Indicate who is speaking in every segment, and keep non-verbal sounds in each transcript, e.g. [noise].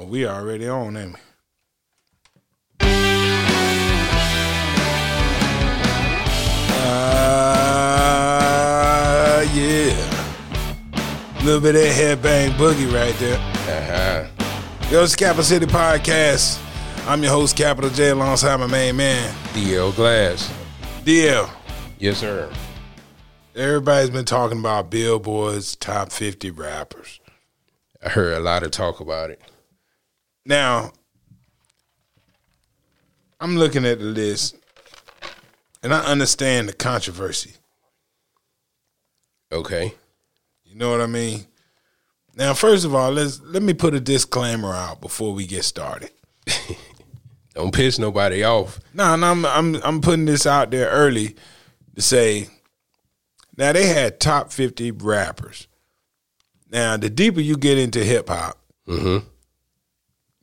Speaker 1: Well, we already on, ain't we? Uh, yeah. Little bit of that headbang boogie right there.
Speaker 2: Uh-huh.
Speaker 1: Yo, it's Capital City Podcast. I'm your host, Capital J, alongside my main man,
Speaker 2: DL Glass.
Speaker 1: DL.
Speaker 2: Yes, sir.
Speaker 1: Everybody's been talking about Billboard's top 50 rappers.
Speaker 2: I heard a lot of talk about it.
Speaker 1: Now, I'm looking at the list, and I understand the controversy.
Speaker 2: Okay.
Speaker 1: You know what I mean? Now, first of all, let's let me put a disclaimer out before we get started. [laughs]
Speaker 2: Don't piss nobody off.
Speaker 1: No, no, I'm I'm I'm putting this out there early to say. Now they had top 50 rappers. Now, the deeper you get into hip hop,
Speaker 2: Mm-hmm.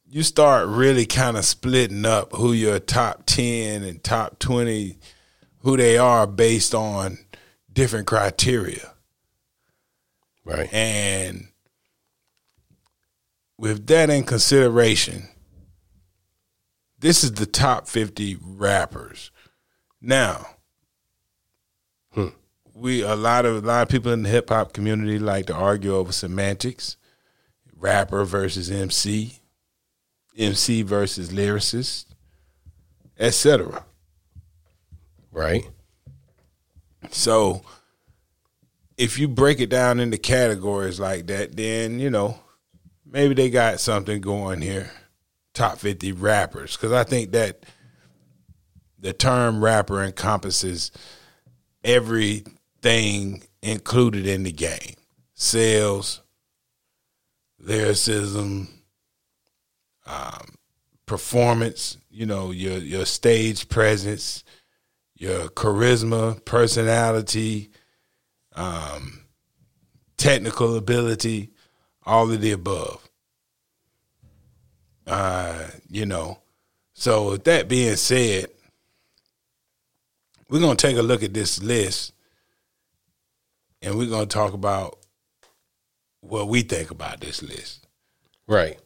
Speaker 1: You start really kind of splitting up who your top 10 and top 20 who they are based on different criteria.
Speaker 2: Right.
Speaker 1: And with that in consideration, this is the top 50 rappers. Now,
Speaker 2: Hmm.
Speaker 1: we a lot of a lot of people in the hip hop community like to argue over semantics, rapper versus MC, MC versus lyricist, etc.
Speaker 2: Right.
Speaker 1: So if you break it down into categories like that, then you know maybe they got something going here. Top fifty rappers, because I think that the term rapper encompasses everything included in the game: sales, lyricism, um, performance. You know your your stage presence your charisma, personality, um, technical ability, all of the above. Uh, you know, so with that being said, we're gonna take a look at this list and we're gonna talk about what we think about this list.
Speaker 2: Right.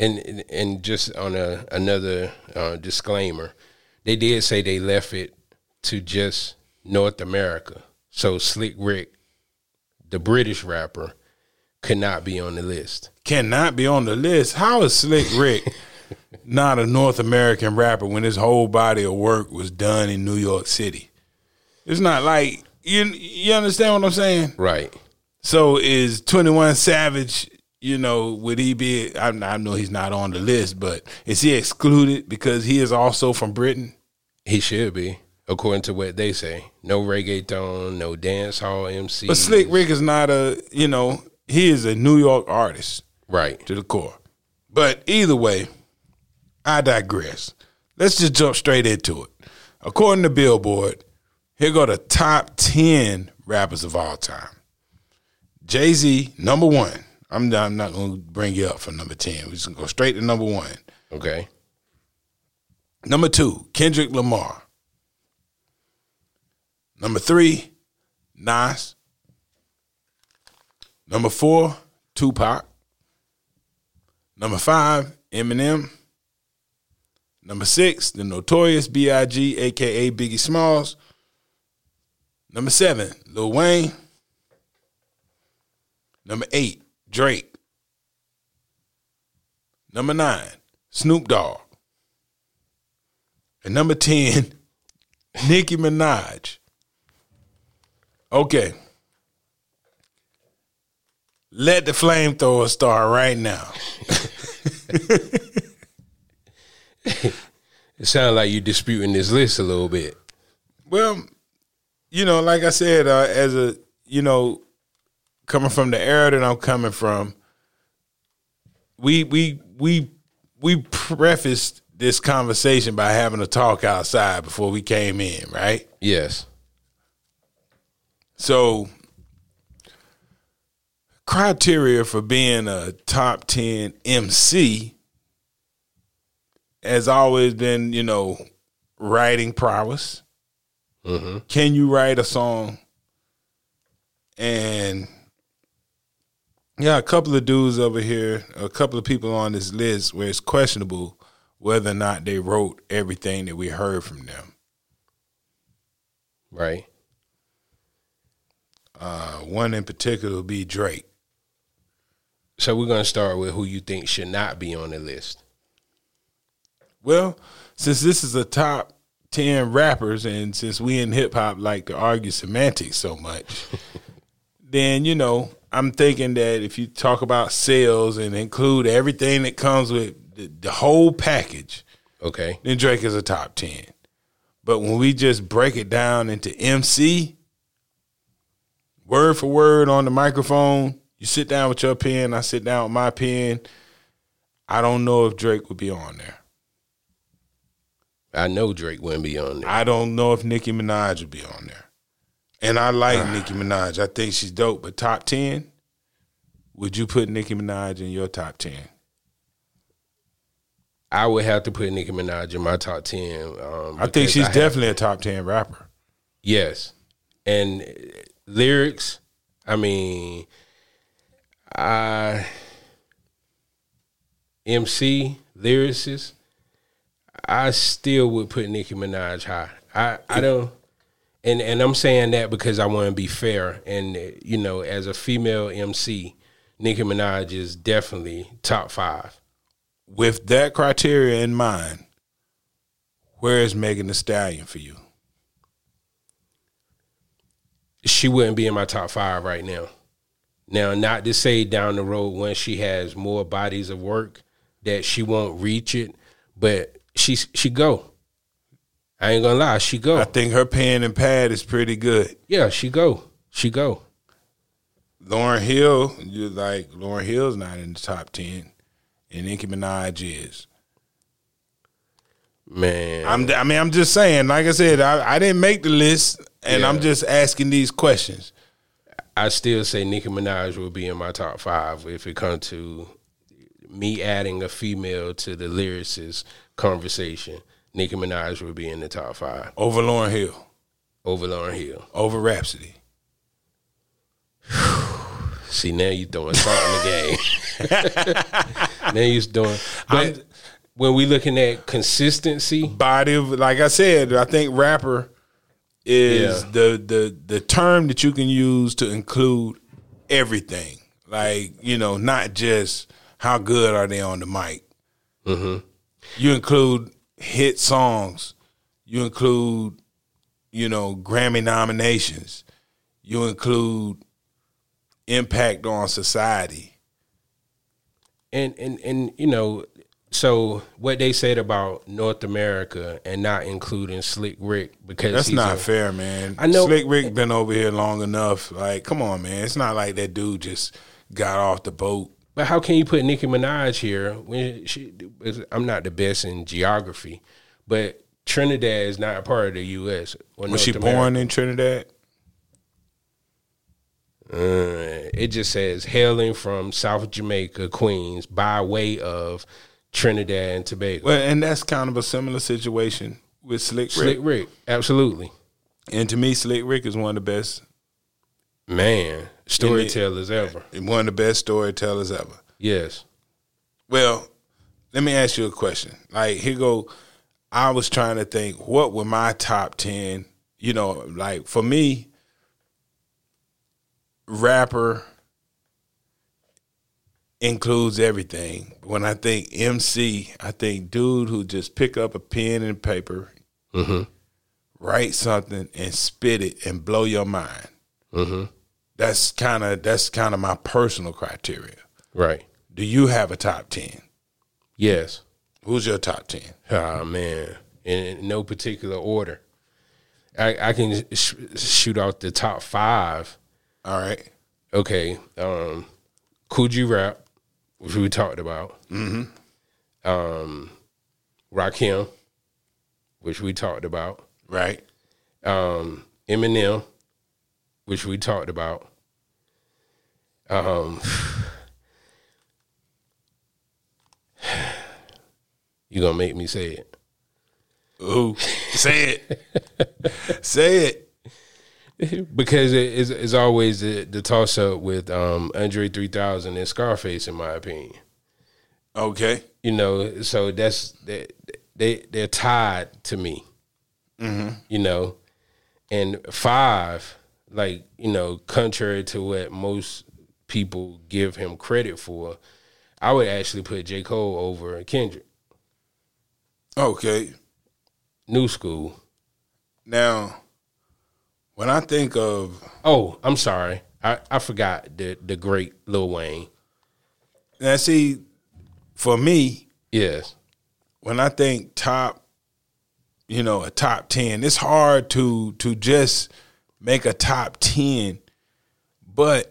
Speaker 2: And and- just on a another uh, disclaimer, they did say they left it to just North America. So Slick Rick, the British rapper, could not be on the list.
Speaker 1: Cannot be on the list. How is Slick Rick [laughs] not a North American rapper when his whole body of work was done in New York City? It's not like you you understand what I'm saying?
Speaker 2: Right.
Speaker 1: So is 21 Savage, you know, would he be I, I know he's not on the list, but is he excluded because he is also from Britain?
Speaker 2: He should be, according to what they say. No reggaeton, no dance hall MC.
Speaker 1: But Slick Rick is not a, you know, he is a New York artist.
Speaker 2: Right.
Speaker 1: to the core. But either way, I digress. Let's just jump straight into it. According to Billboard, here go the top 10 rappers of all time. Jay Z, number one. I'm, I'm not going to bring you up for number 10. We're just going to go straight to number one.
Speaker 2: Okay.
Speaker 1: Number two, Kendrick Lamar. Number three, Nas. Number four, Tupac. Number five, Eminem. Number six, the Notorious B.I.G., aka Biggie Smalls. Number seven, Lil Wayne. Number eight, Drake. Number nine, Snoop Dogg. And number 10, [laughs] Nicki Minaj. Okay. Let the flamethrower start right now. [laughs]
Speaker 2: It sounds like you're disputing this list a little bit.
Speaker 1: Well, you know, like I said, uh, as a, you know, coming from the era that I'm coming from, we we we we prefaced this conversation by having a talk outside before we came in, right?
Speaker 2: Yes.
Speaker 1: So criteria for being a top 10 MC has always been, you know, writing prowess.
Speaker 2: Mm-hmm.
Speaker 1: Can you write a song and Yeah, a couple of dudes over here, a couple of people on this list where it's questionable whether or not they wrote everything that we heard from them.
Speaker 2: Right.
Speaker 1: Uh, one in particular would be Drake.
Speaker 2: So we're gonna start with who you think should not be on the list.
Speaker 1: Well, since this is a top ten rappers, and since we in hip hop like to argue semantics so much, [laughs] then you know I'm thinking that if you talk about sales and include everything that comes with the, the whole package,
Speaker 2: Okay.
Speaker 1: then Drake is a top ten. But when we just break it down into MC, word for word on the microphone, you sit down with your pen, I sit down with my pen. I don't know if Drake would be on there.
Speaker 2: I know Drake wouldn't be on there.
Speaker 1: I don't know if Nicki Minaj would be on there. And I like Nicki Minaj. I think she's dope. But top ten, would you put Nicki Minaj in your top ten?
Speaker 2: I would have to put Nicki Minaj in my top ten. Um,
Speaker 1: I think she's
Speaker 2: have-
Speaker 1: definitely a top ten rapper.
Speaker 2: yes, and uh, lyrics. I mean, I MC lyricist. I still would put Nicki Minaj high. I I don't. And, and I'm saying that because I want to be fair. And, you know, as a female MC, Nicki Minaj is definitely top five.
Speaker 1: With that criteria in mind, where is Megan Thee Stallion for you?
Speaker 2: she wouldn't be in my top five right now. Now, not to say down the road when she has more bodies of work that she won't reach it, but she she go. I ain't gonna lie, she go.
Speaker 1: I think her pen and pad is pretty good.
Speaker 2: yeah, she go. She go.
Speaker 1: Lauryn Hill, you like Lauryn Hill's not in the top ten, and Nicki Minaj is.
Speaker 2: Man,
Speaker 1: I'm, I mean, I'm just saying. Like I said, I, I didn't make the list, and
Speaker 2: Yeah.
Speaker 1: I'm just asking these questions.
Speaker 2: I still say Nicki Minaj will be in my top five if it comes to me adding a female to the lyricist conversation. Nicki Minaj will be in the top five
Speaker 1: Over Lauryn Hill,
Speaker 2: over Lauryn Hill.
Speaker 1: over Rapsody. [sighs]
Speaker 2: See, now you throwing salt in the game. [laughs] now you're doing. But when we looking at consistency,
Speaker 1: Body of, like I said, I think rapper is
Speaker 2: Yeah.
Speaker 1: the the the term that you can use to include everything. Like you know, not just how good are they on the mic.
Speaker 2: Mm-hmm.
Speaker 1: You include hit songs. You include, you know, Grammy nominations. You include impact on society.
Speaker 2: and and and you know, so what they said about North America and not including Slick Rick because
Speaker 1: That's not
Speaker 2: a-
Speaker 1: fair, man.
Speaker 2: I know-
Speaker 1: Slick Rick been over here long enough. Like, come on, man. It's not like that dude just got off the boat.
Speaker 2: But how can you put Nicki Minaj here when she? I'm not the best in geography, but Trinidad is not a part of the U.S. or
Speaker 1: Was
Speaker 2: North
Speaker 1: she
Speaker 2: America.
Speaker 1: born in Trinidad?
Speaker 2: Uh, it just says hailing from South Jamaica, Queens, by way of Trinidad and Tobago.
Speaker 1: Well, and that's kind of a similar situation with Slick Rick.
Speaker 2: Slick Rick, absolutely,
Speaker 1: And to me, Slick Rick is one of the best,
Speaker 2: man, storytellers ever.
Speaker 1: one of the best storytellers ever.
Speaker 2: Yes,
Speaker 1: Well, let me ask you a question. Like here go, I was trying to think what were my top ten. You know, like for me, rapper includes everything. When I think MC, I think dude who just pick up a pen and paper,
Speaker 2: mm-hmm.
Speaker 1: write something and spit it and blow your mind.
Speaker 2: Mm-hmm.
Speaker 1: That's kind of that's kind of my personal criteria.
Speaker 2: right,
Speaker 1: Do you have a top ten?
Speaker 2: yes.
Speaker 1: Who's your top ten?
Speaker 2: Ah man, in no particular order. I, I can sh- shoot out the top five.
Speaker 1: All right.
Speaker 2: Okay, um, Kool G Rap, which we talked about. Mm-hmm. Um, Rakim, which we talked about.
Speaker 1: Right.
Speaker 2: Um, Eminem, which we talked about. Um, [sighs] you gonna make me say it?
Speaker 1: Ooh. Say it. [laughs] Say it.
Speaker 2: because it is it's always the, the toss up with um, Andre 3000 and Scarface, in my opinion.
Speaker 1: Okay.
Speaker 2: You know, so that's they they they're tied to me. You know, and five, like you know, contrary to what most people give him credit for, I would actually put J Cole over Kendrick.
Speaker 1: Okay.
Speaker 2: New school.
Speaker 1: Now, when I think of
Speaker 2: Oh, I'm sorry, I, I forgot the the great Lil Wayne.
Speaker 1: now, see, for me,
Speaker 2: Yes,
Speaker 1: when I think top, you know, a top ten, it's hard to to just make a top ten, but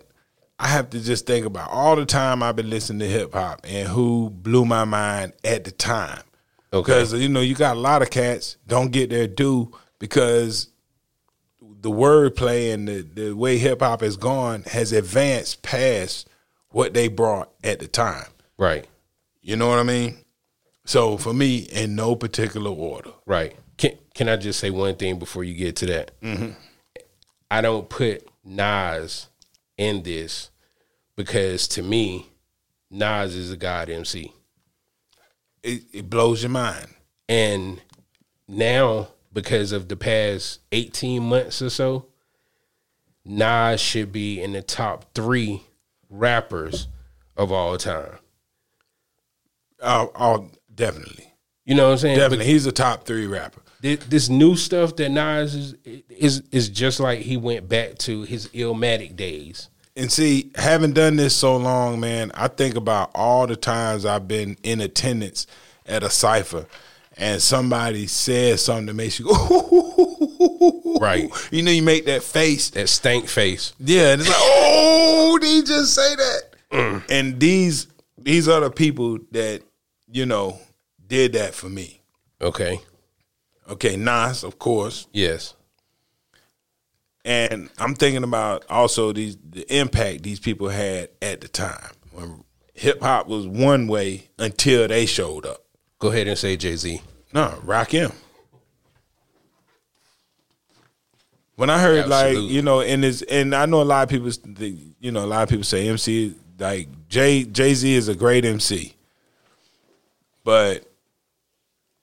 Speaker 1: I have to just think about all the time I've been listening to hip hop and who blew my mind at the time.
Speaker 2: Okay.
Speaker 1: Because you know, you got a lot of cats don't get their due because the wordplay and the, the way hip hop has gone has advanced past what they brought at the time.
Speaker 2: right,
Speaker 1: You know what I mean? So for me, in no particular order.
Speaker 2: right. Can can I just say one thing before you get to that? Mm-hmm. I don't put Nas in this because to me, Nas is a god MC.
Speaker 1: It, it blows your mind.
Speaker 2: And now, because of the past 18 months or so, Nas should be in the top three rappers of all time.
Speaker 1: Oh, oh definitely,
Speaker 2: You know what I'm saying?
Speaker 1: definitely. He's a top three rapper.
Speaker 2: Thi- This new stuff that Nas is is is just like he went back to his Illmatic days.
Speaker 1: And see, having done this so long, man, I think about all the times I've been in attendance at a cipher, and somebody says something that makes you go, [laughs]
Speaker 2: Right.
Speaker 1: You know, you make that face.
Speaker 2: That stank face.
Speaker 1: Yeah, and it's like, oh, did he just say that? Mm. And these these are the people that you know did that for me.
Speaker 2: Okay.
Speaker 1: Okay, Nas, of course,
Speaker 2: Yes.
Speaker 1: And I'm thinking about also these the impact these people had at the time when hip hop was one way until they showed up.
Speaker 2: Go ahead and say Jay Z.
Speaker 1: No, Rakim. When I heard like you know, and it's and I know a lot of people, you know, a lot of people say MC like Jay Jay Z is a great MC, but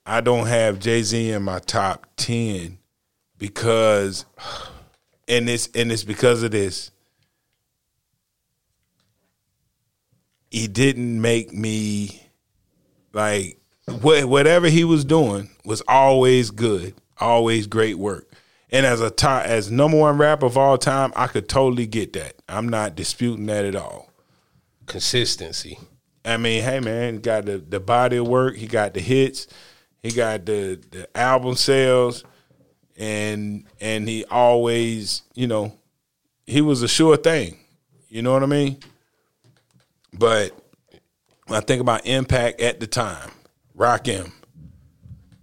Speaker 1: I don't have Jay Z in my top ten because, and it's and it's because of this. He didn't make me like what whatever he was doing was always good, always great work. And as a top, as number one rapper of all time, I could totally get that. I'm not disputing that at all.
Speaker 2: Consistency.
Speaker 1: I mean, hey man, got the the body of work, he got the hits, he got the the album sales, and and he always, you know, he was a sure thing. You know what I mean? But when I think about impact at the time, Rakim,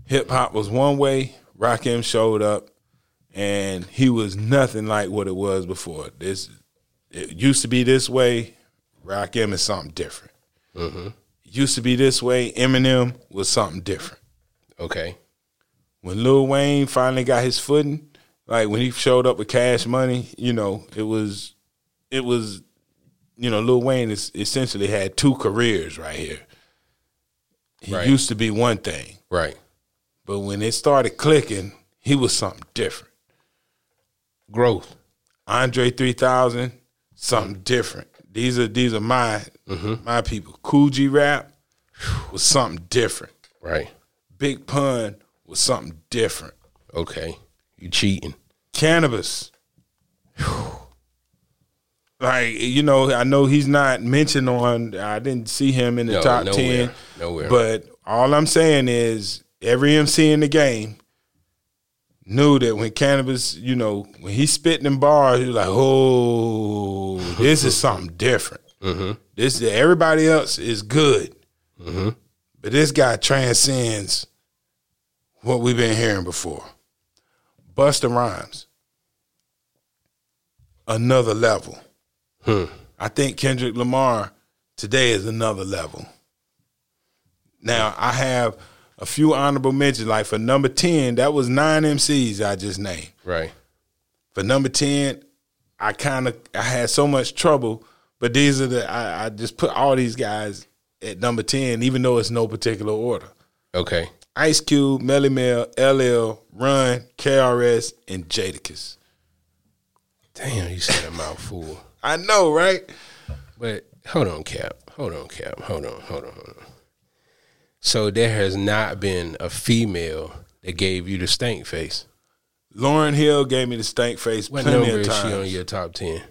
Speaker 1: hip hop was one way. Rakim showed up, and he was nothing like what it was before. This it used to be this way. Rakim is something different. It used to be this way. Eminem was something different.
Speaker 2: Okay.
Speaker 1: When Lil Wayne finally got his footing, like when he showed up with Cash Money, you know, it was, it was, you know, Lil Wayne is essentially had two careers right here. He
Speaker 2: Right.
Speaker 1: used to be one thing,
Speaker 2: Right.
Speaker 1: but when it started clicking, he was something different.
Speaker 2: Growth.
Speaker 1: Andre three thousand, something different. These are these are my mm-hmm. my people. Kool G Rap was something different.
Speaker 2: Right.
Speaker 1: Big Pun was something different.
Speaker 2: Okay. You cheating.
Speaker 1: Canibus. Like you know, I know he's not mentioned on. I didn't see him in the
Speaker 2: No,
Speaker 1: top
Speaker 2: nowhere.
Speaker 1: ten.
Speaker 2: Nowhere.
Speaker 1: But all I'm saying is, every MC in the game knew that when Canibus, you know, when he spitting in bars, he was like, "Oh, this is something different. [laughs] Mm-hmm. This everybody else is good, mm-hmm. but this guy transcends what we've been hearing before." Busta Rhymes, another level. Hmm. I think Kendrick Lamar today is another level. Now I have a few honorable mentions. Like for number ten, that was nine MCs I just named.
Speaker 2: Right.
Speaker 1: For number ten, I kind of I had so much trouble, but these are the I, I just put all these guys at number ten, even though it's no particular order.
Speaker 2: Okay.
Speaker 1: Ice Cube, Melle Mel, LL, Run, KRS, and Jadakiss.
Speaker 2: Damn, you said a mouthful. [laughs]
Speaker 1: I know, right?
Speaker 2: But hold on, Cap. Hold on, Cap. Hold on, hold on, hold on. So there has not been a female that gave you the stank face.
Speaker 1: Lauryn Hill gave me the stank face
Speaker 2: What
Speaker 1: plenty
Speaker 2: number
Speaker 1: of
Speaker 2: is she on your top ten?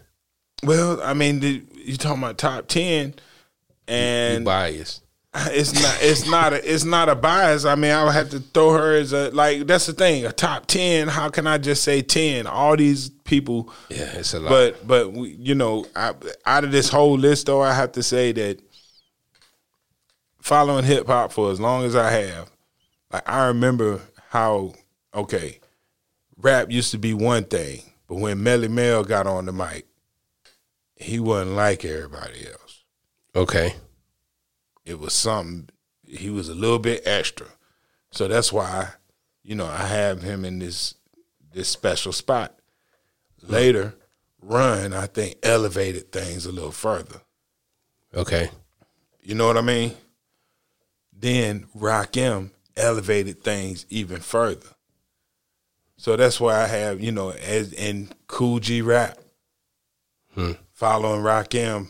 Speaker 1: well, I mean, you talking about top ten,
Speaker 2: You
Speaker 1: and
Speaker 2: biased. [laughs]
Speaker 1: it's not it's not a it's not a bias. I mean, I would have to throw her as a like that's the thing. A top ten. How can I just say ten? All these people,
Speaker 2: Yeah, it's a lot.
Speaker 1: but but we, you know, I, out of this whole list, though, I have to say that following hip hop for as long as I have, like I remember how okay, rap used to be one thing, but when Melle Mel got on the mic, he wasn't like everybody else
Speaker 2: okay.
Speaker 1: It was something he was a little bit extra. So that's why you know i have him in this this special spot. Later run i think elevated things a little further.
Speaker 2: Okay.
Speaker 1: you know what i mean? Then Rakim elevated things even further. So that's why i have you know as in Kool G Rap. Hmm. Following Rakim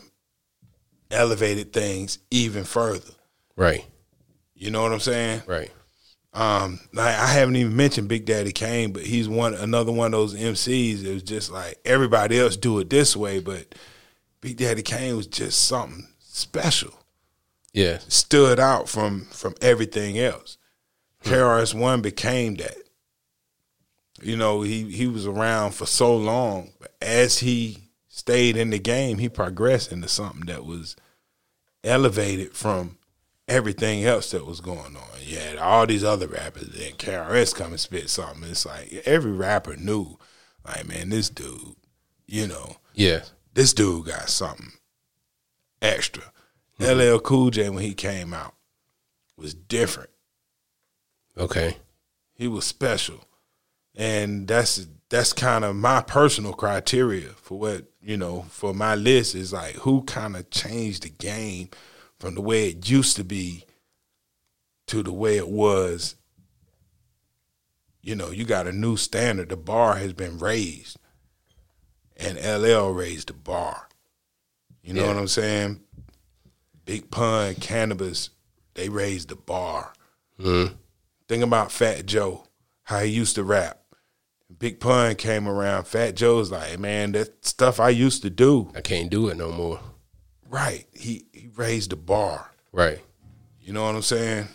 Speaker 1: elevated things even further
Speaker 2: Right.
Speaker 1: You know what I'm saying?
Speaker 2: Right.
Speaker 1: Um, like I haven't even mentioned Big Daddy Kane, but he's one another one of those MCs. It was just like everybody else do it this way, but Big Daddy Kane was just something special.
Speaker 2: Yeah.
Speaker 1: Stood out from from everything else. KRS One became that. You know, he he was around for so long, but as he stayed in the game, he progressed into something that was elevated from everything else that was going on. You had all these other rappers, then KRS come and spit something. It's like every rapper knew, like, man, this dude, you know,
Speaker 2: Yeah.
Speaker 1: this dude got something extra. Mm-hmm. LL Cool J when he came out was different.
Speaker 2: Okay.
Speaker 1: He was special. And that's that's kind of my personal criteria for what, you know, for my list is like who kind of changed the game from the way it used to be to the way it was. You know, you got a new standard. The bar has been raised. And LL raised the bar. You know
Speaker 2: Yeah.
Speaker 1: what I'm saying? Big Pun, Canibus, they raised the bar.
Speaker 2: Mm.
Speaker 1: Think about Fat Joe, how he used to rap. Big Pun came around. Fat Joe's like, man, that stuff I used to do.
Speaker 2: I can't do it no more.
Speaker 1: Right. He he raised the bar.
Speaker 2: Right.
Speaker 1: You know what I'm saying?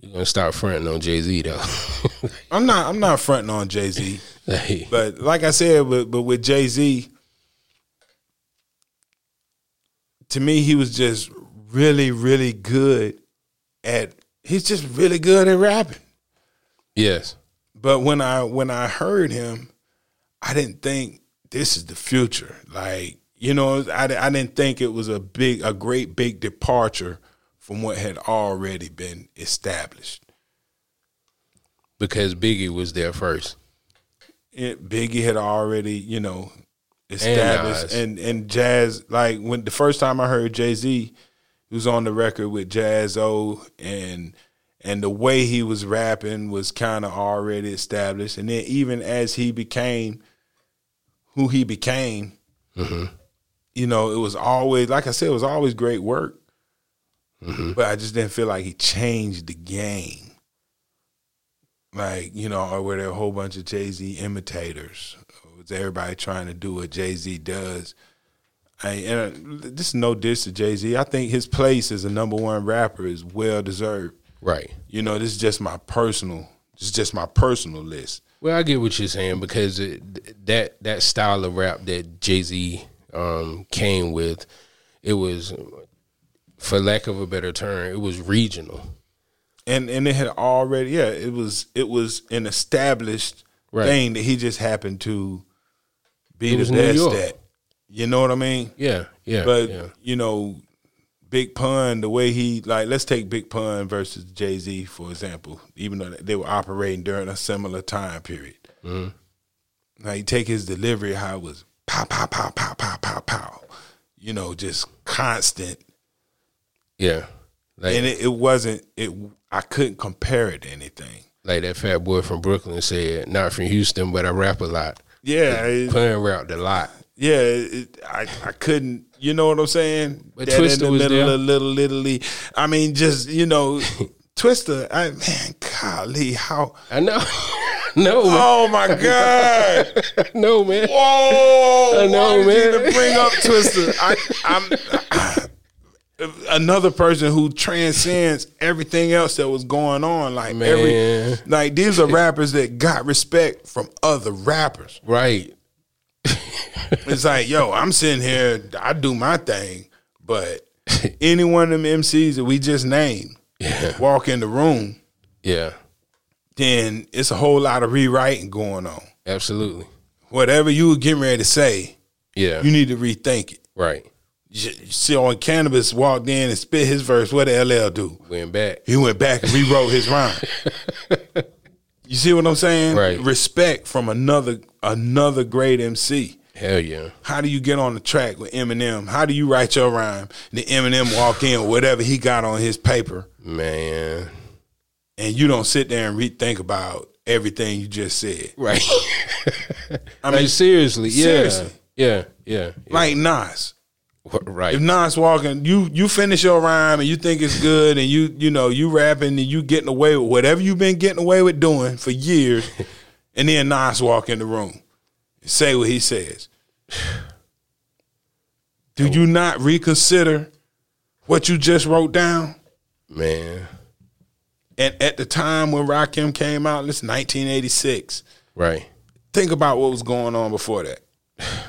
Speaker 2: You're gonna start fronting on Jay Z though. [laughs]
Speaker 1: I'm not I'm not fronting on Jay Z.
Speaker 2: Hey.
Speaker 1: But like I said, but, but with Jay Z, to me, he was just really, really good at. He's just really good at rapping.
Speaker 2: yes.
Speaker 1: But when I when I heard him, I didn't think this is the future. Like you know, I, I didn't think it was a big, a great big departure from what had already been established.
Speaker 2: Because Biggie was there first.
Speaker 1: it, Biggie had already, you know, established
Speaker 2: Nas.
Speaker 1: and, and Jazz. Like when the first time I heard Jay Z, he was on the record with Jaz-O, and and the way he was rapping was kind of already established. And then even as he became who he became, you know, it was always like I said, it was always great work. But I just didn't feel like he changed the game like you know, or were there a whole bunch of Jay Z imitators? Or was everybody trying to do what Jay Z does? I, and uh, this is no diss to Jay Z. I think his place as a number one rapper is well deserved.
Speaker 2: Right.
Speaker 1: You know, this is just my personal. This is just my personal list.
Speaker 2: Well, I get what you're saying because it, that that style of rap that Jay Z um, came with, it was, for lack of a better term, it was regional.
Speaker 1: And and it had already yeah, it was it was an established
Speaker 2: Right.
Speaker 1: thing that he just happened to be
Speaker 2: It
Speaker 1: the best at. You know what I mean?
Speaker 2: Yeah, yeah,
Speaker 1: But
Speaker 2: yeah.
Speaker 1: you know, Big Pun, the way he like, let's take Big Pun versus Jay Z for example. Even though they were operating during a similar time period,
Speaker 2: Mm-hmm.
Speaker 1: Like take his delivery, how it was pow pow pow pow pow pow pow. You know, just constant.
Speaker 2: Yeah. Like,
Speaker 1: And it, it wasn't it I couldn't compare it to anything.
Speaker 2: like that fat boy from Brooklyn said, not from Houston, but I rap a lot.
Speaker 1: Yeah, it-
Speaker 2: Pun rapped a lot.
Speaker 1: yeah, it, I I couldn't. You know what I'm saying?
Speaker 2: But
Speaker 1: That
Speaker 2: Twista
Speaker 1: in the
Speaker 2: was
Speaker 1: middle
Speaker 2: there.
Speaker 1: of little Italy. I mean, just you know, [laughs] Twista. I man, golly, how?
Speaker 2: I know. [laughs] no, man.
Speaker 1: Oh my God! [laughs]
Speaker 2: no, man.
Speaker 1: Whoa!
Speaker 2: I know, man.
Speaker 1: even bring up Twista. I, I'm uh, another person who transcends everything else that was going on. Like
Speaker 2: Man.
Speaker 1: every, like these are rappers that got respect from other rappers.
Speaker 2: Right. [laughs]
Speaker 1: It's like, yo, I'm sitting here, I do my thing, but [laughs] any one of them MCs that we just named
Speaker 2: Yeah.
Speaker 1: walk in the room,
Speaker 2: Yeah.
Speaker 1: then it's a whole lot of rewriting going on.
Speaker 2: Absolutely.
Speaker 1: Whatever you were getting ready to say,
Speaker 2: Yeah.
Speaker 1: you need to rethink it.
Speaker 2: right.
Speaker 1: You see, on Canibus walked in and spit his verse. What did LL do?
Speaker 2: Went back.
Speaker 1: He went back and rewrote his rhyme. [laughs] You see what I'm saying?
Speaker 2: Right.
Speaker 1: Respect from another another great MC.
Speaker 2: Hell yeah.
Speaker 1: How do you get on the track with Eminem? How do you write your rhyme? The Eminem walk in with whatever he got on his paper,
Speaker 2: Man.
Speaker 1: and you don't sit there and rethink about everything you just said.
Speaker 2: Right. [laughs]
Speaker 1: I
Speaker 2: mean,
Speaker 1: mean,
Speaker 2: seriously. Yeah.
Speaker 1: seriously.
Speaker 2: Yeah. Yeah. yeah.
Speaker 1: like Nas.
Speaker 2: right.
Speaker 1: If Nas walking, you you finish your rhyme and you think it's good, and you you know you rapping and you getting away with whatever you've been getting away with doing for years, [laughs] and then Nas walk in the room, say what he says. Do you not reconsider what you just wrote down?
Speaker 2: Man.
Speaker 1: And at the time when Rakim came out, this 1986.
Speaker 2: Right.
Speaker 1: Think about what was going on before that. [sighs]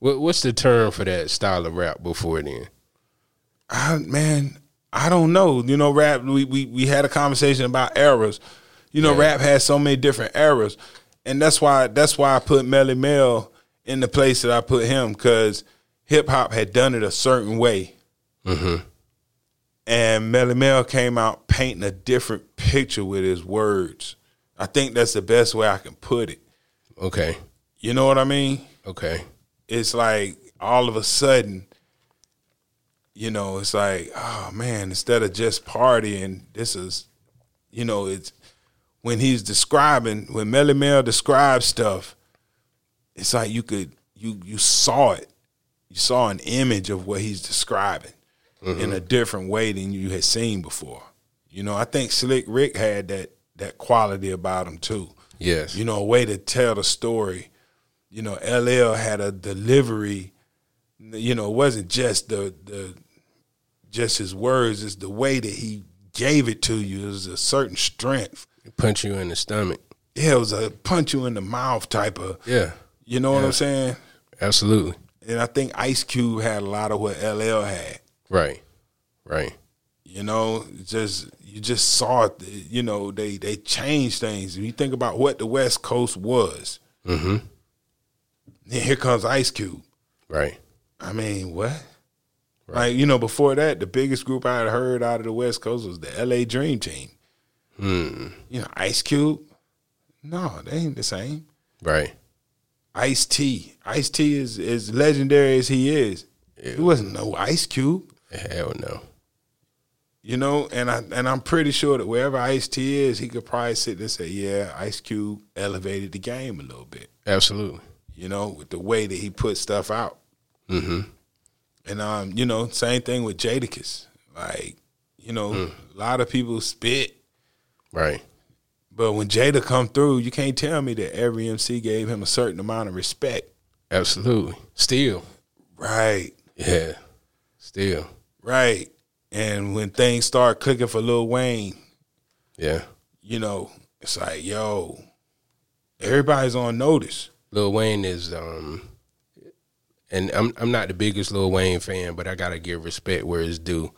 Speaker 2: What, what's the term for that style of rap before then?
Speaker 1: I, man, I don't know. You know, rap. We we we had a conversation about eras. You know,
Speaker 2: Yeah.
Speaker 1: rap has so many different eras, and that's why that's why I put Melle Mel in the place that I put him because hip hop had done it a certain way,
Speaker 2: Mm-hmm.
Speaker 1: and Melle Mel came out painting a different picture with his words. I think that's the best way I can put it.
Speaker 2: Okay.
Speaker 1: You know what I mean?
Speaker 2: Okay.
Speaker 1: it's like all of a sudden, you know, it's like, oh man, instead of just partying, this is, you know, it's when he's describing, when Melle Mel describes stuff, it's like you could, you you saw it, you saw an image of what he's describing mm-hmm. in a different way than you had seen before. You know, I think Slick Rick had that that quality about him too
Speaker 2: Yes.
Speaker 1: you know, a way to tell the story. You know, LL had a delivery. You know, it wasn't just the the just his words; it's the way that he gave it to you. It was a certain strength.
Speaker 2: Punch you in the stomach.
Speaker 1: Yeah, it was a punch you in the mouth type of.
Speaker 2: Yeah.
Speaker 1: You know what I'm saying?
Speaker 2: Absolutely.
Speaker 1: And I think Ice Cube had a lot of what LL had.
Speaker 2: Right. Right.
Speaker 1: You know, just you just saw it. You know, they they changed things. If you think about what the West Coast was,
Speaker 2: Mm-hmm.
Speaker 1: then here comes Ice Cube.
Speaker 2: Right.
Speaker 1: I mean, what? Like, you know, before that, the biggest group I had heard out of the West Coast was the LA Dream Team.
Speaker 2: Hmm.
Speaker 1: You know, Ice Cube. No, they ain't the same.
Speaker 2: Right.
Speaker 1: Ice T. Ice T is as legendary as he is. He wasn't no Ice Cube.
Speaker 2: Hell no.
Speaker 1: You know, and I and I'm pretty sure that wherever Ice T is, he could probably sit there and say, Yeah, Ice Cube elevated the game a little bit.
Speaker 2: Absolutely.
Speaker 1: You know, with the way that he put stuff out.
Speaker 2: Mm-hmm.
Speaker 1: And um, you know, same thing with Jadakiss. Like, you know, a lot of people spit,
Speaker 2: Right.
Speaker 1: but when Jada come through, you can't tell me that every MC gave him a certain amount of respect.
Speaker 2: Absolutely. Still.
Speaker 1: Right,
Speaker 2: Yeah. Still.
Speaker 1: right. And when things start clicking for Lil Wayne,
Speaker 2: Yeah.
Speaker 1: you know, it's like, yo, everybody's on notice.
Speaker 2: Lil Wayne is um and I'm I'm not the biggest Lil Wayne fan, but I gotta give respect where it's due.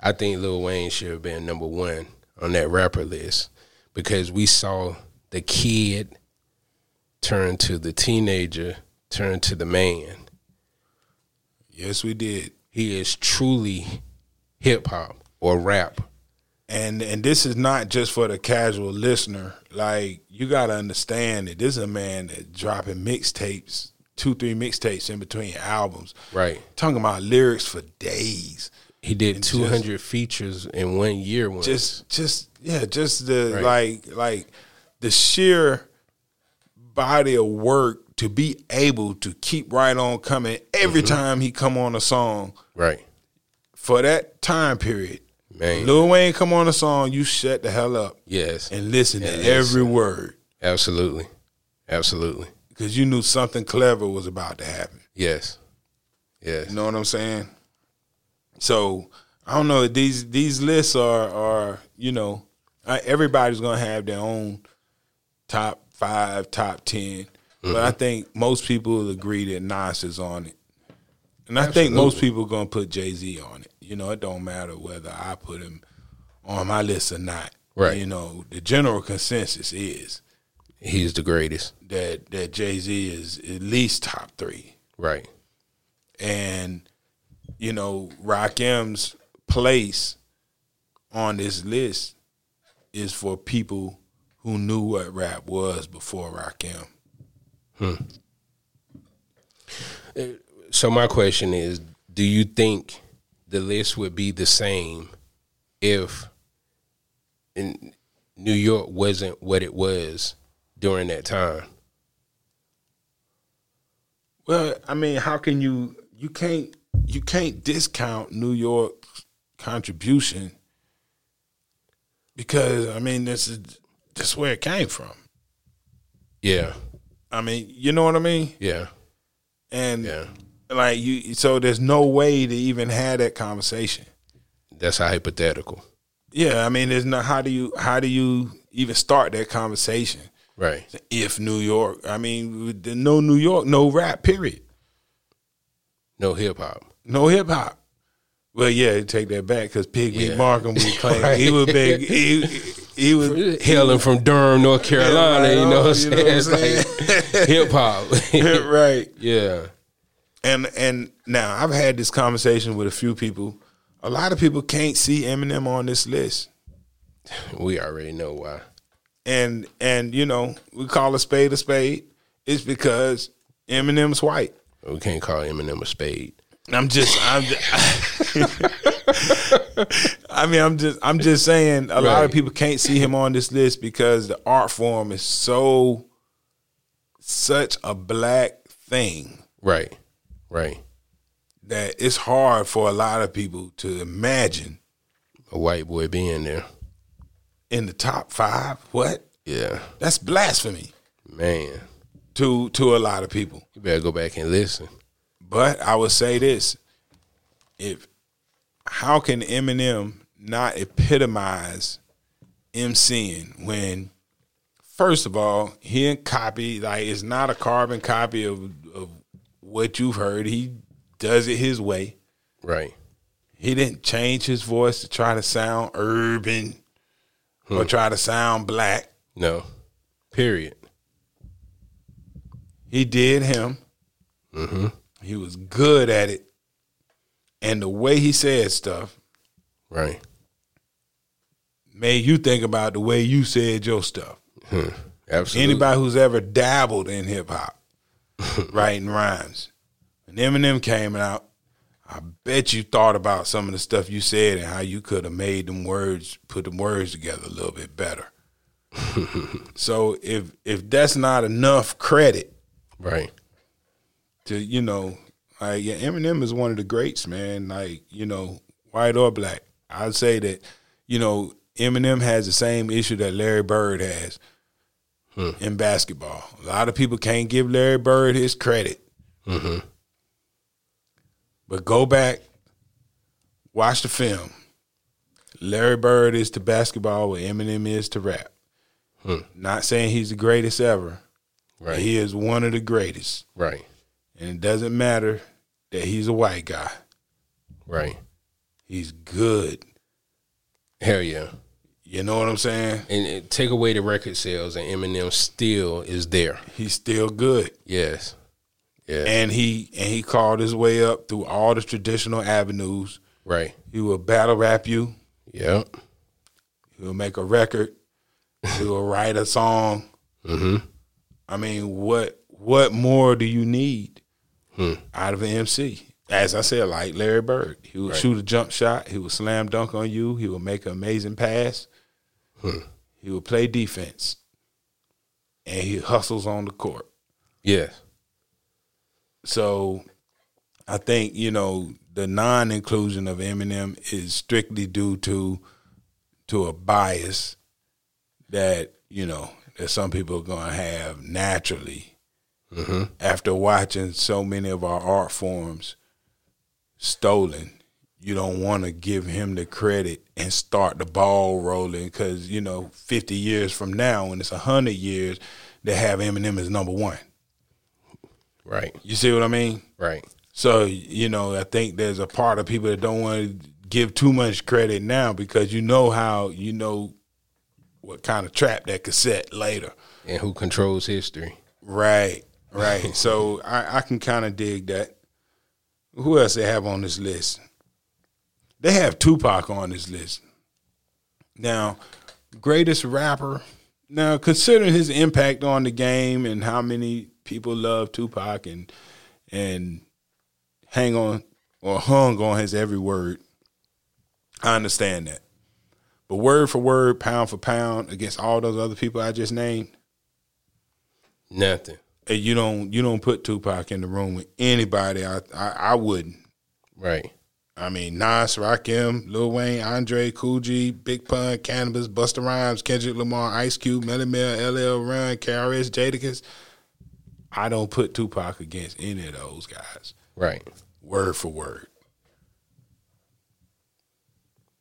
Speaker 2: I think Lil Wayne should have been number one on that rapper list because we saw the kid turn to the teenager, turn to the man.
Speaker 1: Yes, we did.
Speaker 2: He is truly hip hop or rap.
Speaker 1: and and this is not just for the casual listener. Like you got to understand that this is a man that dropping mixtapes, two three mixtapes in between albums.
Speaker 2: Right.
Speaker 1: Talking about lyrics for days.
Speaker 2: He did 200 features in one year. Once.
Speaker 1: Just just yeah, just the
Speaker 2: Right.
Speaker 1: like like the sheer body of work to be able to keep right on coming every mm-hmm. time he come on a song
Speaker 2: right.
Speaker 1: for that time period.
Speaker 2: Man.
Speaker 1: Lil Wayne come on a song, you shut the hell up
Speaker 2: Yes.
Speaker 1: and listen to
Speaker 2: And
Speaker 1: every word
Speaker 2: Absolutely. Absolutely.
Speaker 1: because you knew something clever was about to happen.
Speaker 2: Yes. Yes.
Speaker 1: You know what I'm saying? So I don't know. These these lists are are you know everybody's gonna have their own top five, top 10 but I mm-hmm. think most people will agree that Nas is on it, and I think most people are gonna put Jay Z on it. You know, it don't matter whether I put him on my list or not.
Speaker 2: Right.
Speaker 1: You know, the general consensus is
Speaker 2: He's the greatest.
Speaker 1: that that Jay Z is at least top three.
Speaker 2: Right.
Speaker 1: and you know Rakim's place on this list is for people who knew what rap was before Rakim. Hmm.
Speaker 2: So my question is, do you think the list would be the same if in New York wasn't what it was during that time?
Speaker 1: Well, I mean, how can you you can't you can't discount New York's contribution because I mean this is this where it came from.
Speaker 2: Yeah.
Speaker 1: I mean, you know what I mean?
Speaker 2: Yeah.
Speaker 1: And
Speaker 2: Yeah.
Speaker 1: like you so there's no way to even have that conversation.
Speaker 2: That's a hypothetical.
Speaker 1: Yeah, I mean, there's no how do you how do you even start that conversation
Speaker 2: Right.
Speaker 1: if New York? I mean, no New York, no rap. Period.
Speaker 2: No hip hop.
Speaker 1: No hip hop. Well, yeah, take that back because Pig
Speaker 2: Yeah.
Speaker 1: Markham was [laughs] claiming
Speaker 2: Right.
Speaker 1: he was big. [laughs] He, he was
Speaker 2: Hailing from Durham, North Carolina,
Speaker 1: right
Speaker 2: you know what I'm saying?
Speaker 1: you know
Speaker 2: it's
Speaker 1: what I'm
Speaker 2: like hip hop. [laughs]
Speaker 1: right.
Speaker 2: yeah.
Speaker 1: And and now I've had this conversation with a few people. A lot of people can't see Eminem on this list.
Speaker 2: We already know why.
Speaker 1: and and you know we call a spade a spade. It's because Eminem's white.
Speaker 2: We can't call Eminem a spade.
Speaker 1: I'm just I'm. Just, [laughs] I mean, I'm just I'm just saying a lot of people can't see him on this list because the art form is so such a black thing
Speaker 2: Right. Right.
Speaker 1: that it's hard for a lot of people to imagine
Speaker 2: A white boy being there.
Speaker 1: in the top five. What?
Speaker 2: Yeah.
Speaker 1: That's blasphemy
Speaker 2: Man.
Speaker 1: To to a lot of people.
Speaker 2: You better go back and listen.
Speaker 1: But I would say this: if how can Eminem not epitomize MCing when, first of all, he didn't copy like it's not a carbon copy of of what you've heard. He does it his way.
Speaker 2: Right.
Speaker 1: He didn't change his voice to try to sound urban or hmm. try to sound black.
Speaker 2: No. Period.
Speaker 1: He did him.
Speaker 2: Mm-hmm.
Speaker 1: He was good at it, and the way he said stuff
Speaker 2: Right.
Speaker 1: made you think about the way you said your stuff.
Speaker 2: Absolutely.
Speaker 1: Anybody who's ever dabbled in hip hop, [laughs] writing rhymes, when Eminem came out, I bet you thought about some of the stuff you said and how you could have made them words, put them words together a little bit better. [laughs] so if if that's not enough credit
Speaker 2: Right.
Speaker 1: to you know, like yeah, Eminem is one of the greats, man. Like you know, white or black, I'd say that you know Eminem has the same issue that Larry Bird has in basketball. A lot of people can't give Larry Bird his credit,
Speaker 2: Mm-hmm.
Speaker 1: but go back, watch the film. Larry Bird is to basketball what Eminem is to rap. Not saying he's the greatest ever.
Speaker 2: Right.
Speaker 1: He is one of the greatest.
Speaker 2: Right.
Speaker 1: And it doesn't matter that he's a white guy.
Speaker 2: Right.
Speaker 1: He's good.
Speaker 2: Hell yeah.
Speaker 1: You know what I'm saying?
Speaker 2: And it, take away the record sales, and Eminem still is there.
Speaker 1: He's still good.
Speaker 2: Yes. Yeah.
Speaker 1: And he and he called his way up through all the traditional avenues.
Speaker 2: right.
Speaker 1: He will battle rap you.
Speaker 2: Yep.
Speaker 1: He'll make a record. He'll [laughs] write a song.
Speaker 2: hmm
Speaker 1: I mean, what what more do you need
Speaker 2: Hmm.
Speaker 1: out of an MC? As I said, like Larry Bird, he would
Speaker 2: Right.
Speaker 1: shoot a jump shot. He would slam dunk on you. He would make an amazing pass.
Speaker 2: Hmm.
Speaker 1: He would play defense, and he hustles on the court.
Speaker 2: Yes.
Speaker 1: So, I think you know the non-inclusion of Eminem is strictly due to to a bias that you know that some people are going to have naturally
Speaker 2: hmm
Speaker 1: after watching so many of our art forms stolen, you don't want to give him the credit and start the ball rolling because you know, fifty years from now, when it's hundred years, they have Eminem as number one.
Speaker 2: Right.
Speaker 1: You see what I mean?
Speaker 2: Right.
Speaker 1: So you know, I think there's a part of people that don't want to give too much credit now because you know how you know what kind of trap that could set later.
Speaker 2: And who controls history?
Speaker 1: Right, right. [laughs] so I, I can kind of dig that. Who else they have on this list? They have Tupac on this list. Now, greatest rapper. Now, considering his impact on the game and how many people love Tupac and and hang on or hung on his every word, I understand that. But word for word, pound for pound, against all those other people I just named,
Speaker 2: Nothing.
Speaker 1: and you don't you don't put Tupac in the room with anybody. I I, I wouldn't.
Speaker 2: Right.
Speaker 1: I mean Nas, Rakim, Lil Wayne, Andre, Kool G, Big Pun, Canibus, Busta Rhymes, Kendrick Lamar, Ice Cube, Melle Mel, LL Run, KRS, Jadakiss. I don't put Tupac against any of those guys.
Speaker 2: Right.
Speaker 1: Word for word.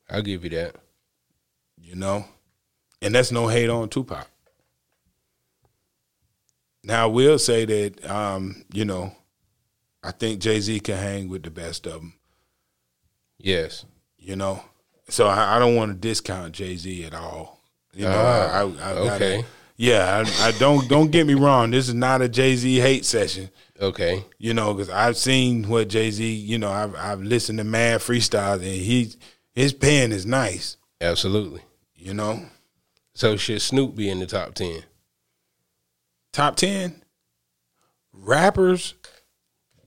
Speaker 2: I'll give you that.
Speaker 1: You know? And that's no hate on Tupac. Now I will say that um, you know, I think Jay Z can hang with the best of them.
Speaker 2: Yes.
Speaker 1: you know. So I, I don't want to discount Jay Z at all. You know,
Speaker 2: Ah,
Speaker 1: I, I, I gotta-
Speaker 2: okay.
Speaker 1: yeah, I, I don't don't get me wrong. This is not a Jay Z hate session.
Speaker 2: Okay.
Speaker 1: You know, because I've seen what Jay Z. You know, I've I've listened to Mad Freestyles, and he his pen is nice.
Speaker 2: Absolutely.
Speaker 1: You know,
Speaker 2: So should Snoop be in the top ten?
Speaker 1: top ten rappers.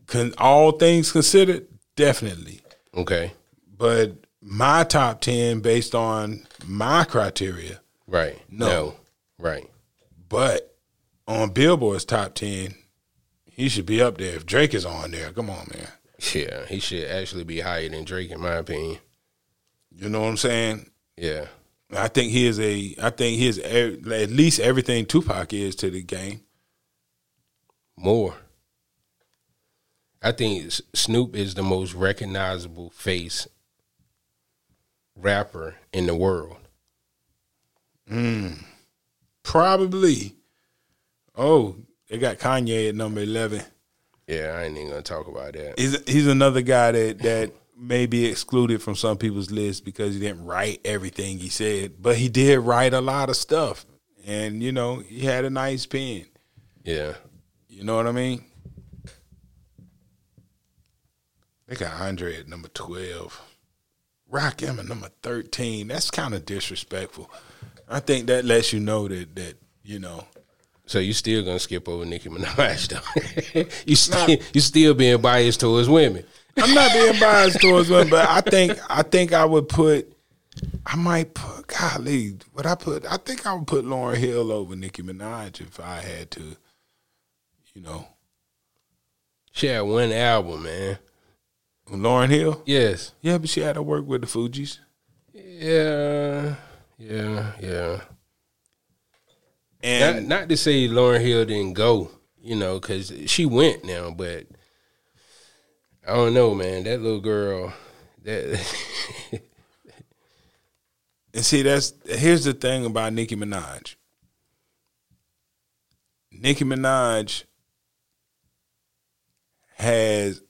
Speaker 1: Con, all things considered, definitely.
Speaker 2: Okay.
Speaker 1: But my top ten, based on my criteria,
Speaker 2: Right.
Speaker 1: No.
Speaker 2: Right.
Speaker 1: But on Billboard's top ten, he should be up there. If Drake is on there, come on, man.
Speaker 2: Yeah. He should actually be higher than Drake, in my opinion.
Speaker 1: You know what I'm saying?
Speaker 2: Yeah.
Speaker 1: I think he is a. I think he is e- at least everything Tupac is to the game.
Speaker 2: More. I think Snoop is the most recognizable face rapper in the world. Mm.
Speaker 1: Probably. Oh, they got Kanye at number eleven.
Speaker 2: Yeah, I ain't even gonna talk about that.
Speaker 1: He's he's another guy that that may be excluded from some people's list because he didn't write everything he said, but he did write a lot of stuff, and you know he had a nice pen.
Speaker 2: Yeah.
Speaker 1: You know what I mean? They got Andre at number 12. Rakim at number 13. That's kind of disrespectful. I think that lets you know that, that you know,
Speaker 2: So you still gonna skip over Nicki Minaj though? [laughs] you still you still being biased towards women.
Speaker 1: I'm not being biased towards women, but I think I think I would put I might put golly, would I put I think I would put Lauryn Hill over Nicki Minaj if I had to, you know.
Speaker 2: She had one album, man.
Speaker 1: Lauryn Hill?
Speaker 2: Yes.
Speaker 1: Yeah, but she had to work with the Fugees.
Speaker 2: Yeah. Yeah. Yeah. Not,
Speaker 1: And
Speaker 2: not to say Lauryn Hill didn't go, you know, because she went now, but I don't know, man. That little girl, that [laughs]
Speaker 1: And see, that's here's the thing about Nicki Minaj. Nicki Minaj has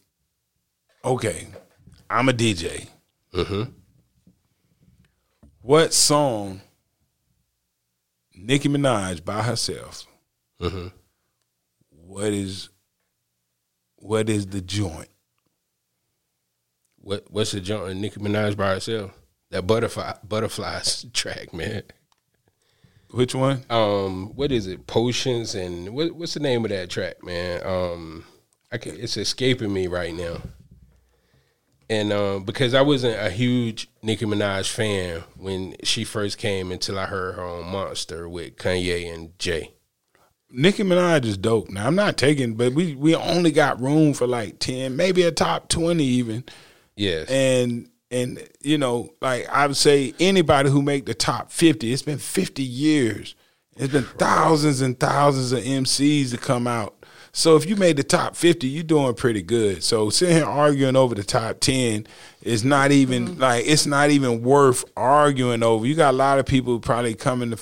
Speaker 1: okay. I'm a DJ.
Speaker 2: Mhm.
Speaker 1: What song Nicki Minaj by herself?
Speaker 2: Mhm.
Speaker 1: What is what is the joint?
Speaker 2: What what's the joint Nicki Minaj by herself? That butterfly butterflies [laughs] track, man.
Speaker 1: Which one?
Speaker 2: Um, what is it? Potions and what, what's the name of that track, man? Um, I can, it's escaping me right now. And um, because I wasn't a huge Nicki Minaj fan when she first came until I heard her on Monster with Kanye and Jay.
Speaker 1: Nicki Minaj is dope. Now I'm not taking, but we we only got room for like ten, maybe a top twenty even.
Speaker 2: Yes.
Speaker 1: And and you know, like I would say, anybody who make the top fifty, it's been fifty years. It's been thousands and thousands of MCs to come out. So if you made the top fifty, you're doing pretty good. So sitting here arguing over the top ten is not even mm-hmm. like it's not even worth arguing over. You got a lot of people probably coming to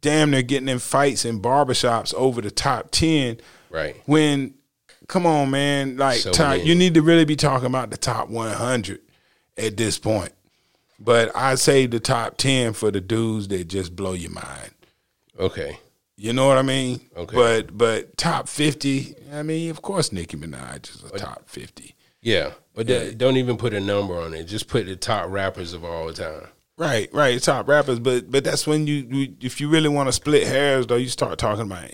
Speaker 1: damn near getting in fights in barbershops over the top ten
Speaker 2: right.
Speaker 1: when come on man like
Speaker 2: So
Speaker 1: top, you need to really be talking about the top 100 at this point but i say the top 10 for the dudes that just blow your mind
Speaker 2: Okay.
Speaker 1: you know what i mean
Speaker 2: Okay.
Speaker 1: but but top 50 i mean of course nicki minaj is a top 50
Speaker 2: Yeah. But that- don't even put a number on it. Just put the top rappers of all time.
Speaker 1: right right top rappers but but that's when you, you if you really want to split hairs though you start talking about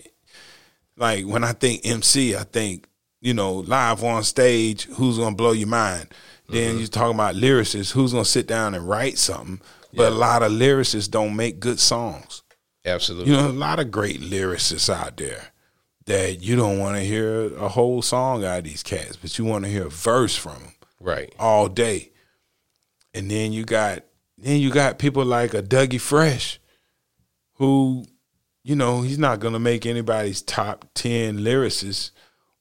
Speaker 1: like when i think mc i think you know live on stage who's gonna blow your mind then mm-hmm. you're talking about lyricists who's gonna sit down and write something but a lot of lyricists don't make good songs
Speaker 2: Absolutely.
Speaker 1: you know a lot of great lyricists out there that you don't want to hear a whole song out of these cats but you want to hear a verse from them
Speaker 2: Right.
Speaker 1: all day. And then you got then you got people like a Dougie Fresh, who, you know, he's not gonna make anybody's top ten lyricist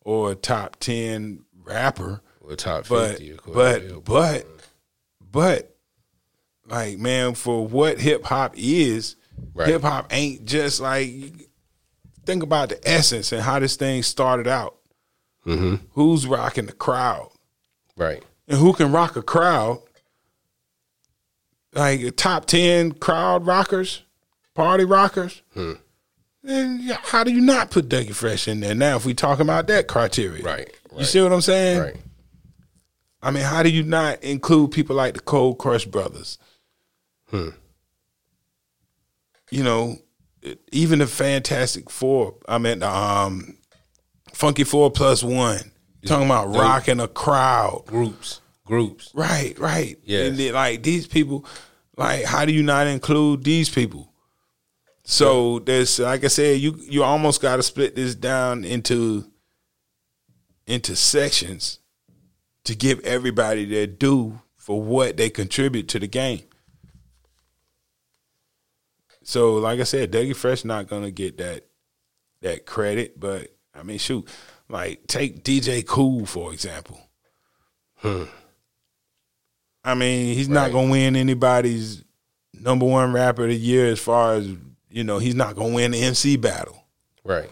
Speaker 1: or a top ten rapper.
Speaker 2: Or top fifty. of course.
Speaker 1: but but but like man, for what hip hop is,
Speaker 2: Right.
Speaker 1: hip hop ain't just like think about the essence and how this thing started out.
Speaker 2: Mm-hmm.
Speaker 1: Who's rocking the crowd?
Speaker 2: right.
Speaker 1: and who can rock a crowd like top 10 crowd rockers party rockers
Speaker 2: Hmm.
Speaker 1: Then how do you not put dougie fresh in there now if we talking about that criteria
Speaker 2: Right.
Speaker 1: you see what i'm saying
Speaker 2: Right.
Speaker 1: i mean how do you not include people like the cold crush brothers
Speaker 2: Hmm.
Speaker 1: you know even the fantastic four i mean um funky four plus one talking about rocking a crowd
Speaker 2: Groups. Groups.
Speaker 1: Right, right. Then, like these people, like how do you not include these people? So there's like I said, you you almost got to split this down into into sections to give everybody their due for what they contribute to the game. So like I said, Dougie Fresh not gonna get that that credit, but I mean shoot, like take DJ Kool for example. Hmm. I mean, he's not gonna win anybody's number one rapper of the year as far as you know. He's not gonna win the MC battle.
Speaker 2: Right.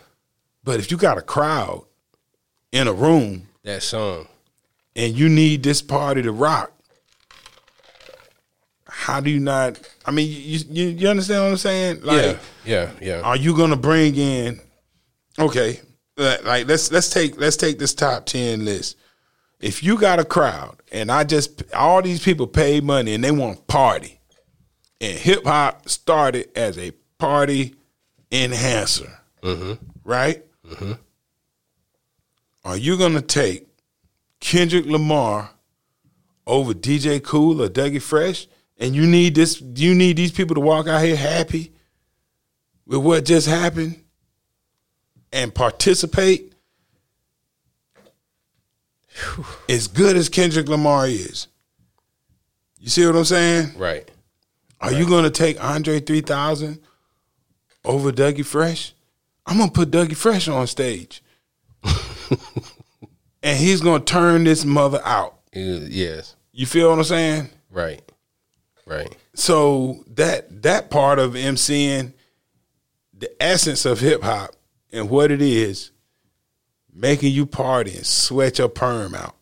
Speaker 1: But if you got a crowd in a room
Speaker 2: That song.
Speaker 1: and you need this party to rock, how do you not? I mean, you you, you understand what I'm saying? Like,
Speaker 2: yeah. Yeah. Yeah.
Speaker 1: are you gonna bring in? Okay, like like, let's let's take let's take this top ten list. If you got a crowd and I just all these people pay money and they want to party, and hip hop started as a party enhancer, mm-hmm. right? Mm-hmm. Are you gonna take Kendrick Lamar over DJ Kool or Dougie Fresh? And you need this you need these people to walk out here happy with what just happened and participate as good as Kendrick Lamar is. You see what I'm saying?
Speaker 2: Right.
Speaker 1: Are you going to take Andre 3000 over Dougie Fresh? I'm to put Dougie Fresh on stage. [laughs] and he's to turn this mother out.
Speaker 2: Yes.
Speaker 1: You feel what I'm saying?
Speaker 2: Right. Right.
Speaker 1: So that that part of MCing, the essence of hip hop and what it is, making you party and sweat your perm out.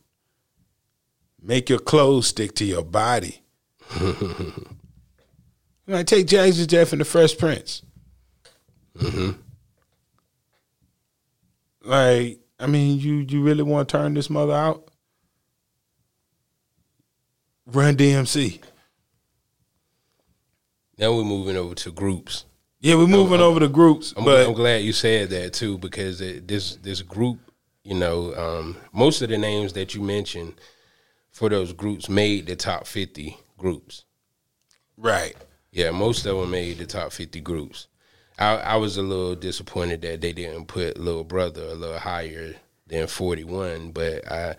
Speaker 1: Make your clothes stick to your body. [laughs] like take Jazzy Jeff and the Fresh Prince. Like, I mean, you you really want to turn this mother out? Run DMC.
Speaker 2: Now we're moving over to groups.
Speaker 1: Yeah, we're moving over to groups,
Speaker 2: I'm,
Speaker 1: but
Speaker 2: I'm glad you said that too because it, this this group, you know, um, most of the names that you mentioned for those groups made the top fifty groups.
Speaker 1: right.
Speaker 2: Yeah, most of them made the top fifty groups. I, I was a little disappointed that they didn't put Little Brother a little higher than forty one, but I,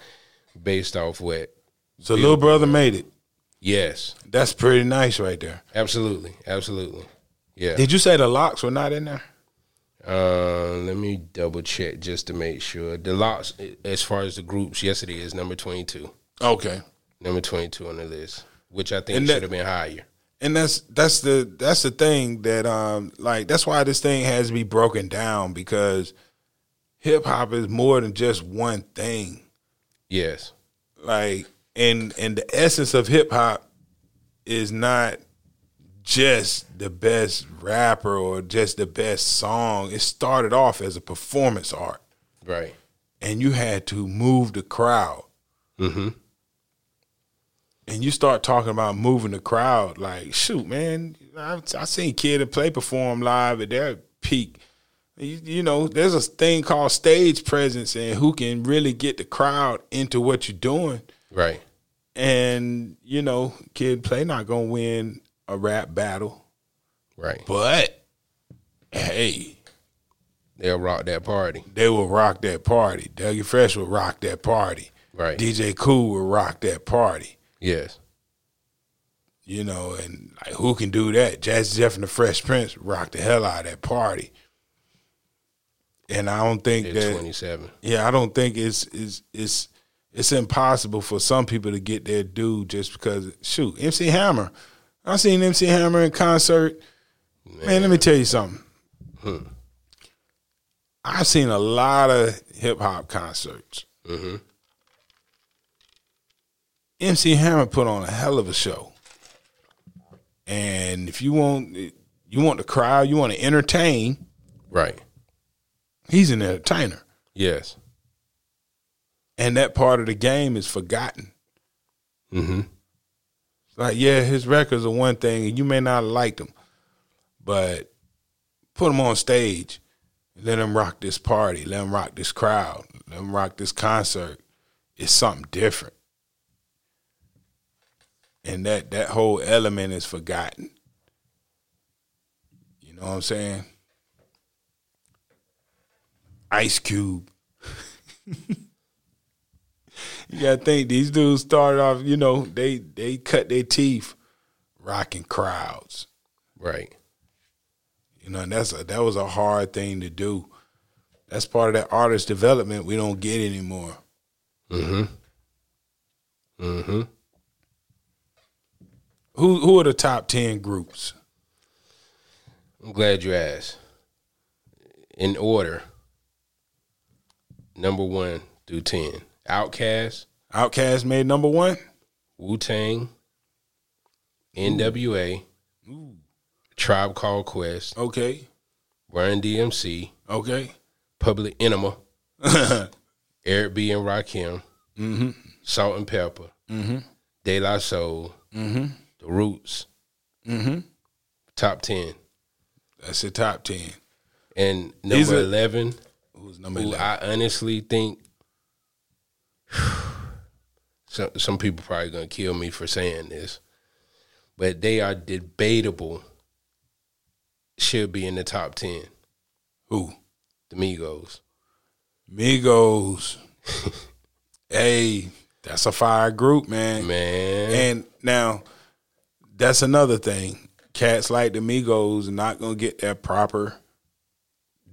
Speaker 2: based off what,
Speaker 1: So little brother made it.
Speaker 2: yes,
Speaker 1: That's pretty nice right there.
Speaker 2: absolutely, absolutely, yeah.
Speaker 1: Did you say the LOX were not in there?
Speaker 2: Uh, let me double check just to make sure. The LOX, as far as the groups, yes, it is number twenty two.
Speaker 1: Okay.
Speaker 2: Number twenty two on the list, which I think should have been higher.
Speaker 1: And that's that's the that's the thing that um like that's why this thing has to be broken down because hip hop is more than just one thing.
Speaker 2: Yes,
Speaker 1: Like and and the essence of hip hop is not just the best rapper or just the best song. It started off as a performance art
Speaker 2: right.
Speaker 1: and you had to move the crowd.
Speaker 2: Mm-hmm.
Speaker 1: And you start talking about moving the crowd, like shoot, man, I've I seen Kid Play perform live at their peak. You, you know, there's a thing called stage presence and who can really get the crowd into what you're doing.
Speaker 2: Right.
Speaker 1: And you know, Kid Play not gonna win a rap battle,
Speaker 2: Right.
Speaker 1: but hey,
Speaker 2: They'll rock that party.
Speaker 1: they will rock that party. Dougie Fresh will rock that party.
Speaker 2: Right.
Speaker 1: DJ Kool will rock that party.
Speaker 2: Yes.
Speaker 1: you know, and like who can do that? Jazzy Jeff and the Fresh Prince rock the hell out of that party. And I don't think
Speaker 2: At
Speaker 1: that
Speaker 2: twenty seven.
Speaker 1: yeah, I don't think it's it's it's it's impossible for some people to get their due just because shoot, MC Hammer. I seen MC Hammer in concert. Man, let me tell you something. I've seen a lot of hip hop concerts.
Speaker 2: Mm-hmm.
Speaker 1: MC Hammer put on a hell of a show. And if you want you want the crowd, you want to entertain,
Speaker 2: Right.
Speaker 1: he's an entertainer.
Speaker 2: Yes.
Speaker 1: And that part of the game is forgotten.
Speaker 2: Mm-hmm.
Speaker 1: Like, yeah, his records are one thing, and you may not have liked them, but put him on stage, let him rock this party, let him rock this crowd, let him rock this concert. It's something different, and that that whole element is forgotten. You know what I'm saying? Ice Cube. [laughs] You gotta think these dudes started off, you know, they they cut their teeth rocking crowds.
Speaker 2: Right.
Speaker 1: You know, and that's a, that was a hard thing to do. That's part of that artist development we don't get anymore.
Speaker 2: Mm-hmm. Mm-hmm.
Speaker 1: Who who are the top ten groups?
Speaker 2: I'm glad you asked. In order. Number one through ten. OutKast,
Speaker 1: OutKast made number one.
Speaker 2: Wu Tang, NWA, Tribe Called Quest,
Speaker 1: Okay,
Speaker 2: Run DMC,
Speaker 1: okay.
Speaker 2: Public Enema, [laughs] Eric B. and Rakim,
Speaker 1: mm-hmm.
Speaker 2: Salt-N-Pepa,
Speaker 1: Mm-hmm.
Speaker 2: De La Soul,
Speaker 1: Mm-hmm.
Speaker 2: The Roots,
Speaker 1: Mm-hmm.
Speaker 2: top ten.
Speaker 1: That's the top ten.
Speaker 2: And number
Speaker 1: are-
Speaker 2: eleven,
Speaker 1: Who's number
Speaker 2: who
Speaker 1: eleven?
Speaker 2: I honestly think [sighs] some some people probably gonna kill me for saying this, but they are debatable. Should be in the top ten.
Speaker 1: Who?
Speaker 2: The Migos.
Speaker 1: Migos. [laughs] hey, that's a fire group, man.
Speaker 2: Man,
Speaker 1: And now that's another thing. Cats like the Migos are not gonna get that proper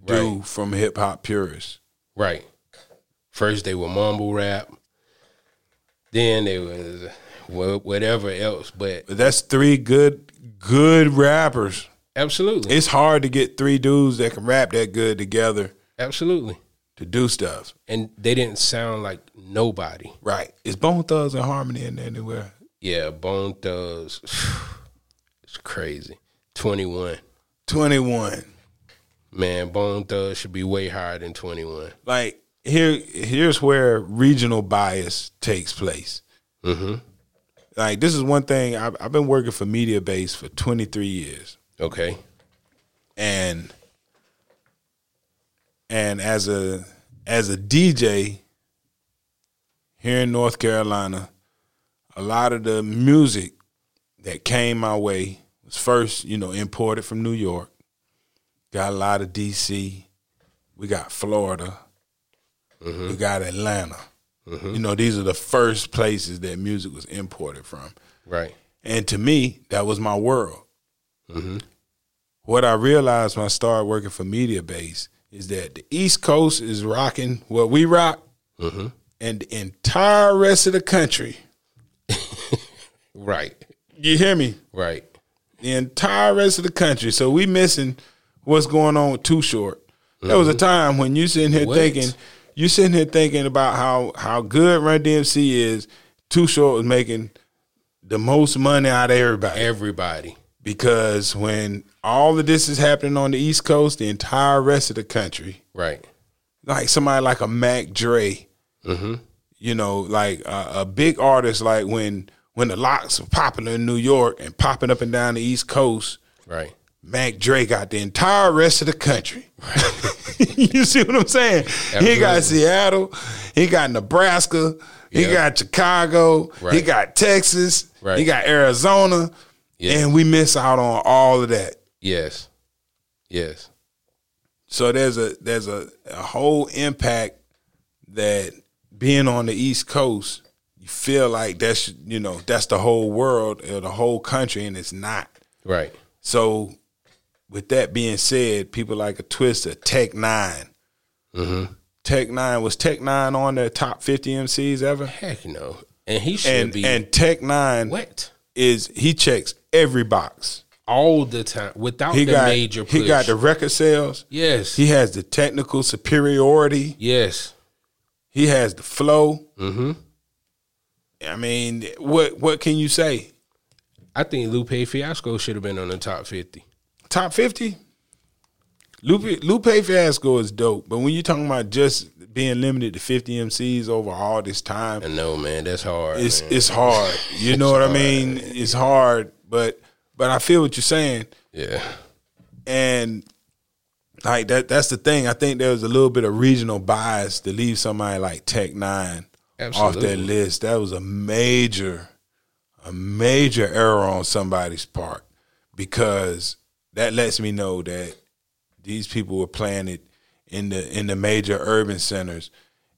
Speaker 1: due
Speaker 2: Right.
Speaker 1: from hip hop purists.
Speaker 2: right. First they were mumble rap. Then they was whatever else, but
Speaker 1: But that's three good good rappers.
Speaker 2: absolutely,
Speaker 1: It's hard to get three dudes that can rap that good together
Speaker 2: absolutely.
Speaker 1: to do stuff.
Speaker 2: And they didn't sound like nobody.
Speaker 1: Right. Is Bone Thugs-n-Harmony in there anywhere?
Speaker 2: Yeah, Bone Thugs. [sighs] It's crazy. Twenty one.
Speaker 1: Twenty one.
Speaker 2: Man, Bone Thugs should be way higher than twenty one.
Speaker 1: Like here here's where regional bias takes place.
Speaker 2: Mm-hmm.
Speaker 1: like this is one thing I've, I've been working for Mediabase for 23 years,
Speaker 2: Okay.
Speaker 1: and and as a as a DJ here in North Carolina, a lot of the music that came my way was first, you know, imported from New York. Got a lot of DC. We got Florida. Mm-hmm. We got Atlanta. Mm-hmm. You know, these are the first places that music was imported from.
Speaker 2: Right.
Speaker 1: And to me, that was my world. Mm-hmm. What I realized when I started working for Mediabase is that the East Coast is rocking what we rock, and the entire rest of the country,
Speaker 2: Right.
Speaker 1: you hear me?
Speaker 2: Right.
Speaker 1: The entire rest of the country. So we missing what's going on with Too Short. There was a mm-hmm. time when you sitting here
Speaker 2: What?
Speaker 1: thinking, you sitting here thinking about how how good Run DMC is. Too Short was making the most money out of everybody.
Speaker 2: Everybody.
Speaker 1: because when all of this is happening on the East Coast, the entire rest of the country,
Speaker 2: Right.
Speaker 1: like somebody like a Mac Dre, mm-hmm. you know, like a, a big artist, like when when the LOX were popular in New York and popping up and down the East Coast,
Speaker 2: Right.
Speaker 1: Mac Dre got the entire rest of the country. [laughs] you see what I'm saying? He got Seattle, he got Nebraska, he got Chicago, he got Texas,
Speaker 2: Right.
Speaker 1: he got Arizona,
Speaker 2: Yeah.
Speaker 1: and we miss out on all of that.
Speaker 2: Yes. Yes.
Speaker 1: So there's a there's a, a whole impact that being on the East Coast, feel like that's you know that's the whole world or the whole country, and it's not.
Speaker 2: Right.
Speaker 1: So, with that being said, people like a Twista, Tech N9ne Tech N9ne was Tech N9ne on the top fifty MCs ever,
Speaker 2: Heck no. And he should
Speaker 1: and
Speaker 2: be
Speaker 1: and Tech N9ne
Speaker 2: what?
Speaker 1: is he checks every box.
Speaker 2: All the time without
Speaker 1: He
Speaker 2: the
Speaker 1: got
Speaker 2: major push.
Speaker 1: he got the record sales.
Speaker 2: Yes.
Speaker 1: He has the technical superiority.
Speaker 2: yes.
Speaker 1: He has the flow.
Speaker 2: Mm-hmm.
Speaker 1: I mean, what what can you say?
Speaker 2: I think Lupe Fiasco should have been on the top fifty.
Speaker 1: Top fifty. Lupe Lupe Fiasco is dope, but when you're talking about just being limited to 50 MCs over all this time,
Speaker 2: I know, man. That's hard.
Speaker 1: it's
Speaker 2: man.
Speaker 1: it's hard. You [laughs] know what I mean? It's hard, but but I feel what you're saying,
Speaker 2: yeah.
Speaker 1: and like that. That's the thing. I think there was a little bit of regional bias to leave somebody like Tech N9ne off that list. That was a major, a major error on somebody's part because that lets me know that these people were planted in the in the major urban centers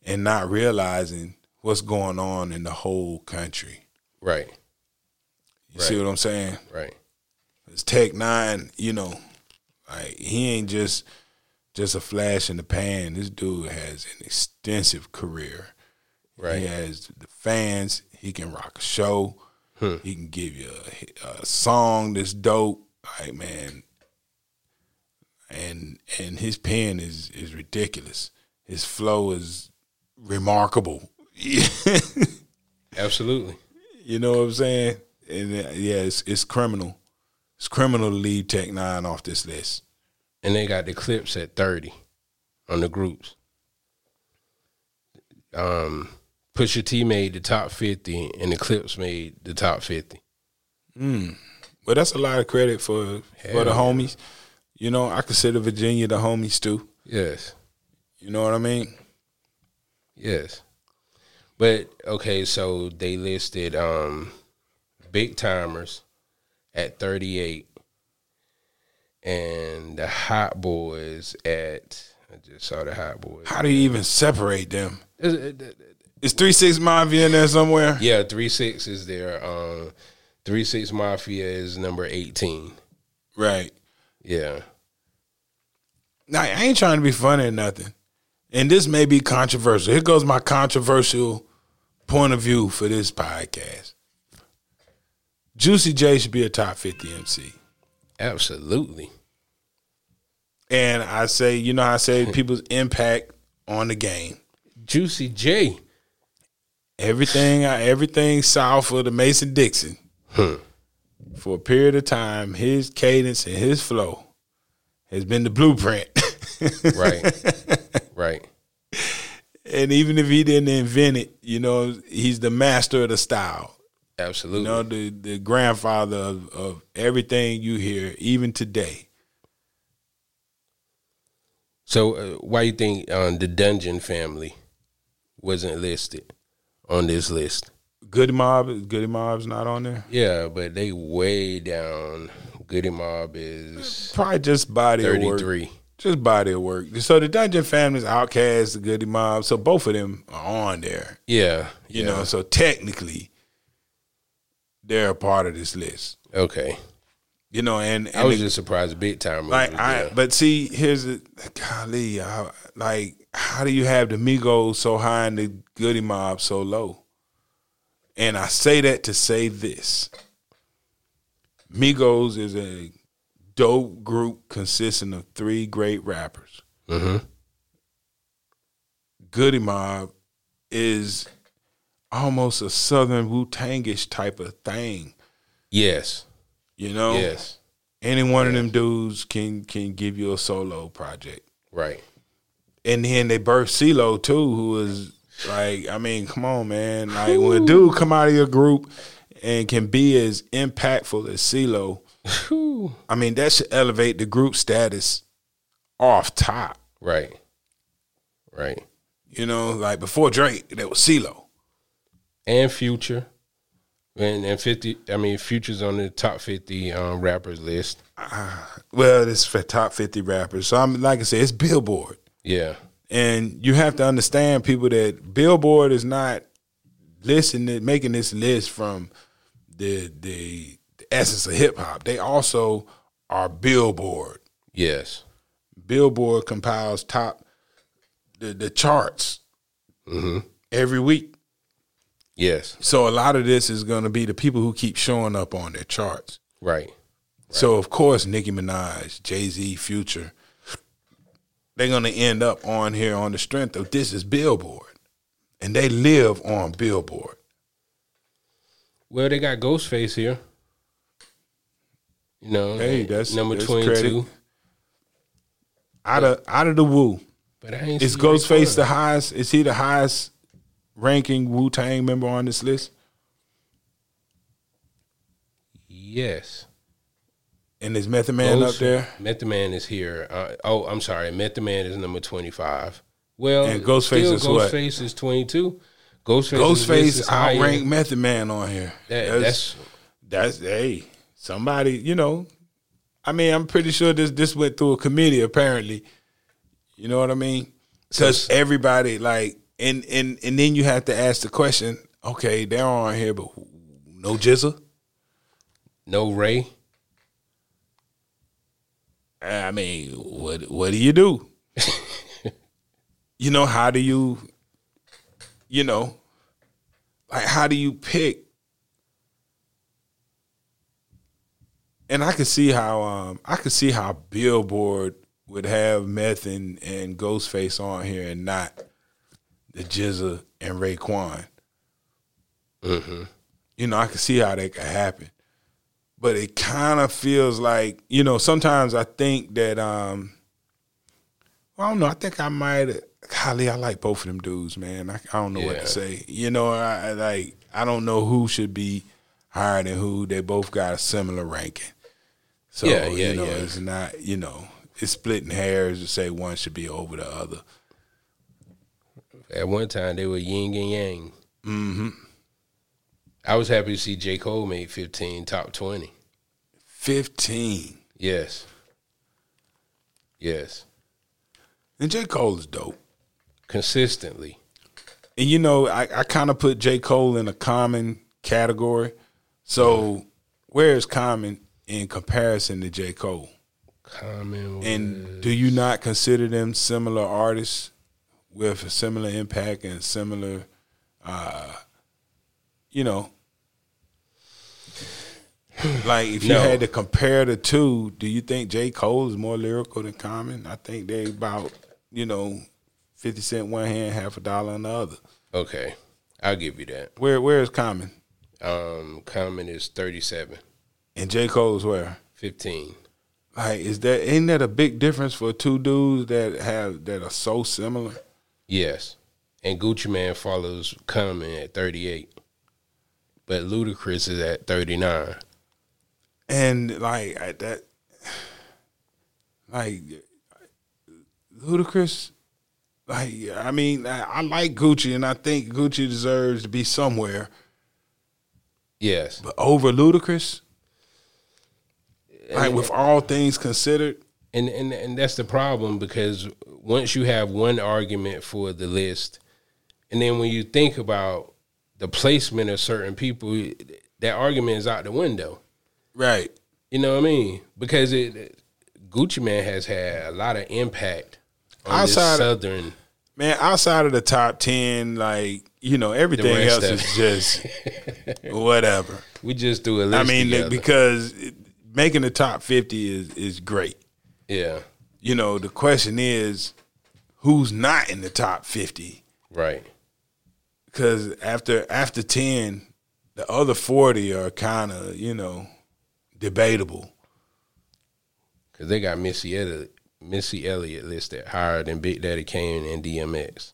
Speaker 1: and not realizing what's going on in the whole country.
Speaker 2: Right.
Speaker 1: You see what I'm saying?
Speaker 2: Right.
Speaker 1: It's Tech N9ne, you know, like he ain't just just a flash in the pan. This dude has an extensive career.
Speaker 2: Right.
Speaker 1: He has the fans. He can rock a show. He can give you a, a song that's dope. Like man, and and his pen is is ridiculous. His flow is remarkable. [laughs]
Speaker 2: Absolutely.
Speaker 1: You know what I'm saying? And uh, yeah, it's it's criminal. It's criminal to leave Tech N9ne off this list.
Speaker 2: And they got the Clipse at thirty on the groups. Um, Pusha T made the top fifty, and the Clipse made the top fifty.
Speaker 1: But that's a lot of credit for for the homies. You know, I consider Virginia the homies too.
Speaker 2: Yes.
Speaker 1: You know what I mean?
Speaker 2: Yes. But okay, so they listed um Big Tymers at 38 and the hot boys at I just saw the hot boys.
Speaker 1: How do you even separate them?
Speaker 2: Is
Speaker 1: Three Six Mafia in there somewhere?
Speaker 2: Yeah, 36 is there. Um 36 Mafia is number 18.
Speaker 1: Right.
Speaker 2: Yeah.
Speaker 1: Now I ain't trying to be funny or nothing. And this may be controversial. Here goes my controversial point of view for this podcast. Juicy J should be a top 50 MC.
Speaker 2: Absolutely.
Speaker 1: And I say, you know, I say people's impact on the game.
Speaker 2: Juicy J.
Speaker 1: Everything, everything south of the Mason Dixon.
Speaker 2: Hmm.
Speaker 1: For a period of time, his cadence and his flow has been the blueprint. [laughs]
Speaker 2: Right. right.
Speaker 1: and even if he didn't invent it, you know, he's the master of the style.
Speaker 2: Absolutely.
Speaker 1: You know, the the grandfather of, of everything you hear, even today.
Speaker 2: So uh, why you think um, the Dungeon family wasn't listed on this list?
Speaker 1: Goodie Mob, Goodie Mob's not on there.
Speaker 2: Yeah, but they way down. Goodie Mob is
Speaker 1: Probably just body of work.
Speaker 2: 33.
Speaker 1: Just body of work. So the Dungeon Family's OutKast, the Goodie Mob. So both of them are on there.
Speaker 2: Yeah.
Speaker 1: You
Speaker 2: yeah.
Speaker 1: know, so technically they're a part of this list.
Speaker 2: Okay.
Speaker 1: You know, and, and
Speaker 2: I was
Speaker 1: the-
Speaker 2: just surprised Big Time
Speaker 1: like I,
Speaker 2: there.
Speaker 1: but see, here's the golly, I, like how do you have the Migos so high and the Goodie Mob so low? And I say that to say this: Migos is a dope group consisting of three great rappers.
Speaker 2: hmm
Speaker 1: Goodie Mob is almost a Southern Wu Tangish type of thing.
Speaker 2: Yes.
Speaker 1: You know,
Speaker 2: Yes.
Speaker 1: any one of them dudes can can give you a solo project.
Speaker 2: Right.
Speaker 1: And then they birthed CeeLo too, who was like, I mean, come on, man. Like when a dude come out of your group and can be as impactful as CeeLo,
Speaker 2: Whew.
Speaker 1: I mean, that should elevate the group status off top.
Speaker 2: Right. Right.
Speaker 1: You know, like before Drake, there was CeeLo.
Speaker 2: And Future. And and fifty I mean Future's on the top fifty um, rappers list.
Speaker 1: Well, it's for top fifty rappers. So I'm like I said, it's Billboard.
Speaker 2: Yeah.
Speaker 1: And you have to understand people that Billboard is not listening making this list from the the, the essence of hip hop. They also are Billboard.
Speaker 2: Yes.
Speaker 1: Billboard compiles top the, the charts mm-hmm. every week.
Speaker 2: Yes.
Speaker 1: So a lot of this is going to be the people who keep showing up on their charts.
Speaker 2: Right.
Speaker 1: So of course Nicki Minaj, Jay Z, Future, they're going to end up on here on the strength of this is Billboard, and they live on Billboard.
Speaker 2: Well, they got Ghostface here. You know,
Speaker 1: Hey, that's-
Speaker 2: number
Speaker 1: that's
Speaker 2: twenty
Speaker 1: credit.
Speaker 2: two.
Speaker 1: Out of out of the Wu,
Speaker 2: But I ain't
Speaker 1: is Ghostface the highest? Is he the highest ranking Wu Tang member on this list?
Speaker 2: Yes.
Speaker 1: And is Method Man up there?
Speaker 2: Method Man is here. Uh, oh, I'm sorry. Method Man is number 25. Well,
Speaker 1: And Ghostface
Speaker 2: still
Speaker 1: is what?
Speaker 2: Ghostface is 22. Ghostface,
Speaker 1: Ghostface outrank Method Man on here.
Speaker 2: That, that's
Speaker 1: that's hey somebody you know i mean i'm pretty sure this this went through a committee apparently you know what i mean because everybody like and and and then you have to ask the question okay they're on here but no GZA
Speaker 2: no Ray.
Speaker 1: I mean what what do you do [laughs] you know how do you you know like how do you pick and I could see how um I could see how Billboard would have Meth and, and Ghostface on here and not the GZA and Raekwon.
Speaker 2: Mm-hmm.
Speaker 1: You know, I could see how that could happen. But it kind of feels like, you know, sometimes I think that um I don't know, I think I might golly, I like both of them dudes, man. I, I don't know what to say. You know, I, I like I don't know who should be higher than who. They both got a similar ranking. So
Speaker 2: Yeah, yeah,
Speaker 1: you know,
Speaker 2: yeah.
Speaker 1: it's not, you know, it's splitting hairs to say one should be over the other.
Speaker 2: At one time, they were yin and yang. Mm-hmm. I was happy to see J. Cole made 15, top 20.
Speaker 1: Fifteen.
Speaker 2: Yes. Yes.
Speaker 1: And J. Cole is dope.
Speaker 2: Consistently.
Speaker 1: And you know, I, I kind of put J. Cole in a common category. So where is Common in comparison to J. Cole?
Speaker 2: Common.
Speaker 1: And do you not consider them similar artists with a similar impact and similar, uh, you know, like if you
Speaker 2: No.
Speaker 1: had to compare the two, do you think J. Cole is more lyrical than Common? I think they about, you know, fifty cent one hand, half a dollar on the other.
Speaker 2: okay. I'll give you that.
Speaker 1: Where where is Common?
Speaker 2: Um, Common is 37,
Speaker 1: And J. Cole is where?
Speaker 2: 15.
Speaker 1: Like, is that ain't that a big difference for two dudes that have that are so similar?
Speaker 2: Yes. And Gucci Mane follows Common at 38. But Ludacris is at thirty nine.
Speaker 1: And like I, that, like Ludacris, like I mean, I, I like Gucci, and I think Gucci deserves to be somewhere,
Speaker 2: Yes,
Speaker 1: but over Ludacris, like with all things considered,
Speaker 2: and and and that's the problem because once you have one argument for the list, and then when you think about the placement of certain people, that argument is out the window.
Speaker 1: right?
Speaker 2: You know what I mean? Because it Gucci Mane has had a lot of impact on
Speaker 1: Outside
Speaker 2: this
Speaker 1: of-
Speaker 2: southern.
Speaker 1: Man, outside of the top ten, like you know, everything else is just [laughs] whatever.
Speaker 2: We just do a list.
Speaker 1: I mean,
Speaker 2: together.
Speaker 1: because making the top fifty is is great.
Speaker 2: yeah,
Speaker 1: You know, the question is, who's not in the top fifty?
Speaker 2: right.
Speaker 1: Because after after ten, the other forty are kind of you know debatable.
Speaker 2: Because they got Missy Elliott, Missy Elliott listed higher than Big Daddy Kane and DMX.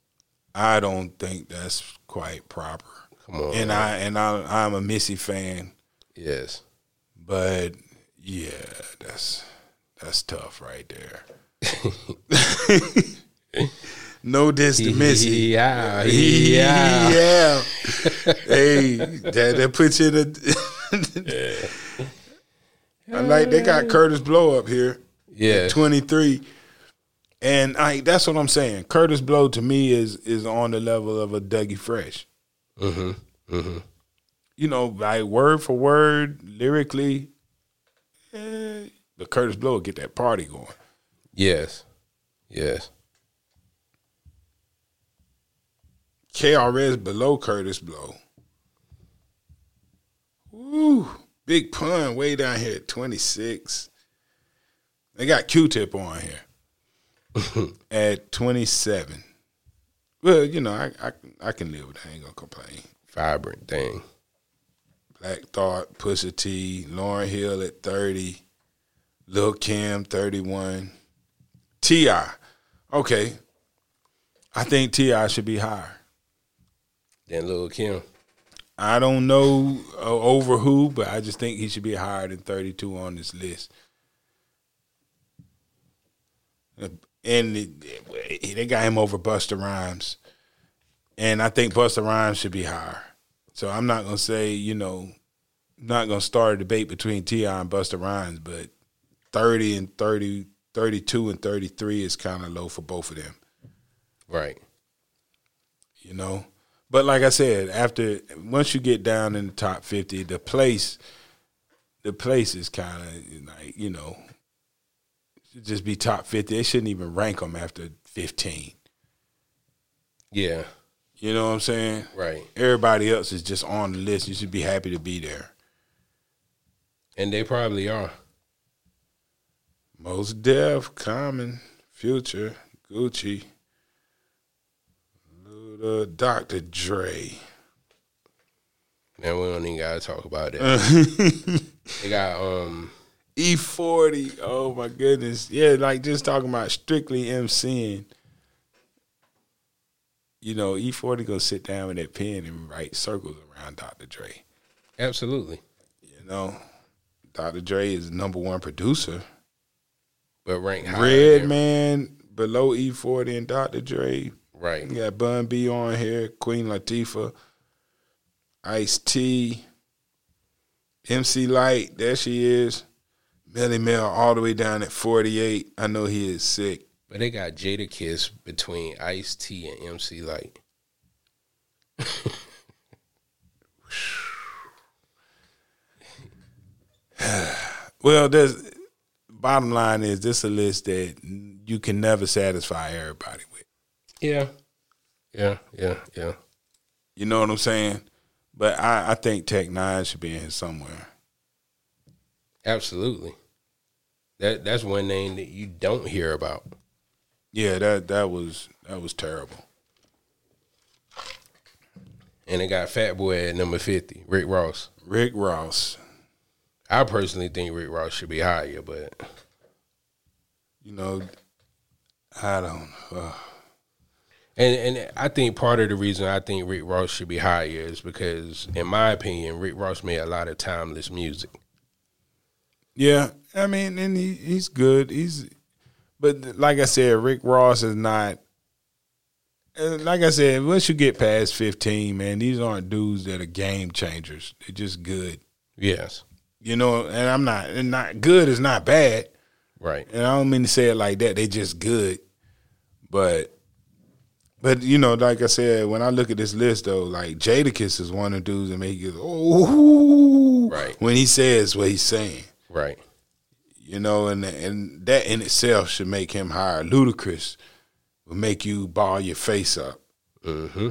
Speaker 1: I don't think that's quite proper.
Speaker 2: Come on,
Speaker 1: And
Speaker 2: man.
Speaker 1: I and I I'm a Missy fan,
Speaker 2: yes,
Speaker 1: but yeah, that's that's tough right there. [laughs] [laughs] no diss to Missy.
Speaker 2: yeah, yeah.
Speaker 1: yeah. [laughs] hey, that, that puts you in a. I like they got Kurtis Blow up here,
Speaker 2: yeah.
Speaker 1: twenty three, and I that's what I'm saying. Kurtis Blow to me is is on the level of a Dougie Fresh.
Speaker 2: Mm-hmm. Mm-hmm.
Speaker 1: You know, like word for word, lyrically, eh, but Kurtis Blow will get that party going.
Speaker 2: Yes, yes.
Speaker 1: KRS below Kurtis Blow. Woo. Big pun way down here at 26. They got Q-Tip on here [laughs] at 27. Well, you know, I, I I can live with that. I ain't gonna complain.
Speaker 2: Vivrant Thing.
Speaker 1: Black Thought, Pusha T, Lauryn Hill at 30, Lil Kim 31, T.I. Okay. I think T.I. should be higher.
Speaker 2: Then Lil Kim.
Speaker 1: I don't know uh, over who, but I just think he should be higher than 32 on this list. And it- they got him over Busta Rhymes. And I think Busta Rhymes should be higher. So I'm not going to say, you know, not going to start a debate between T.I. and Busta Rhymes, but 30 and 30, 32 and 33 is kind of low for both of them
Speaker 2: Right.
Speaker 1: you know. But like I said, after once you get down in the top fifty, the place, the place is kind of like you know, should just be top fifty. They shouldn't even rank them after fifteen.
Speaker 2: Yeah.
Speaker 1: You know what I'm saying?
Speaker 2: Right.
Speaker 1: Everybody else is just on the list. You should be happy to be there.
Speaker 2: And they probably are.
Speaker 1: Mos Def, Common, Future, Gucci, Dr. Dre.
Speaker 2: Man, we don't even gotta talk about that. [laughs] they got um
Speaker 1: E40. Oh my goodness. Yeah, like just talking about strictly MCing. You know, E40 gonna sit down with that pen and write circles around Dr. Dre.
Speaker 2: absolutely.
Speaker 1: You know, Dr. Dre is number one producer.
Speaker 2: But rank higher
Speaker 1: Redman below E40 and Dr. Dre.
Speaker 2: Right.
Speaker 1: You got Bun B on here, Queen Latifah, Ice T, MC Lyte, there she is. Melle Mel all the way down at 48. I know he is sick.
Speaker 2: But they got Jadakiss between Ice T and MC Lyte. [sighs]
Speaker 1: Well, there's bottom line is this a list that you can never satisfy everybody.
Speaker 2: Yeah. Yeah, yeah, yeah.
Speaker 1: You know what I'm saying? But I, I think Tech N9ne should be in here somewhere.
Speaker 2: Absolutely. That that's one name that you don't hear about.
Speaker 1: Yeah, that that was that was terrible.
Speaker 2: And it got Fat Boy at number fifty, Rick Ross.
Speaker 1: Rick Ross.
Speaker 2: I personally think Rick Ross should be higher, but
Speaker 1: You know, I don't. Uh,
Speaker 2: And and I think part of the reason I think Rick Ross should be higher is because, in my opinion, Rick Ross made a lot of timeless music.
Speaker 1: Yeah, I mean, and he, he's good. He's, but like I said, Rick Ross is not. Like I said, once you get past fifteen, man, these aren't dudes that are game changers. They're just good,
Speaker 2: Yes,
Speaker 1: you know. And I'm not, and not good is not bad.
Speaker 2: right.
Speaker 1: And I don't mean to say it like that. They're just good, but, but you know, like I said, when I look at this list though, like Jadakiss is one of the dudes that make you oh,
Speaker 2: Right.
Speaker 1: when he says what he's saying.
Speaker 2: Right.
Speaker 1: you know, and and that in itself should make him higher. Ludacris will make you ball your face up.
Speaker 2: Mm-hmm.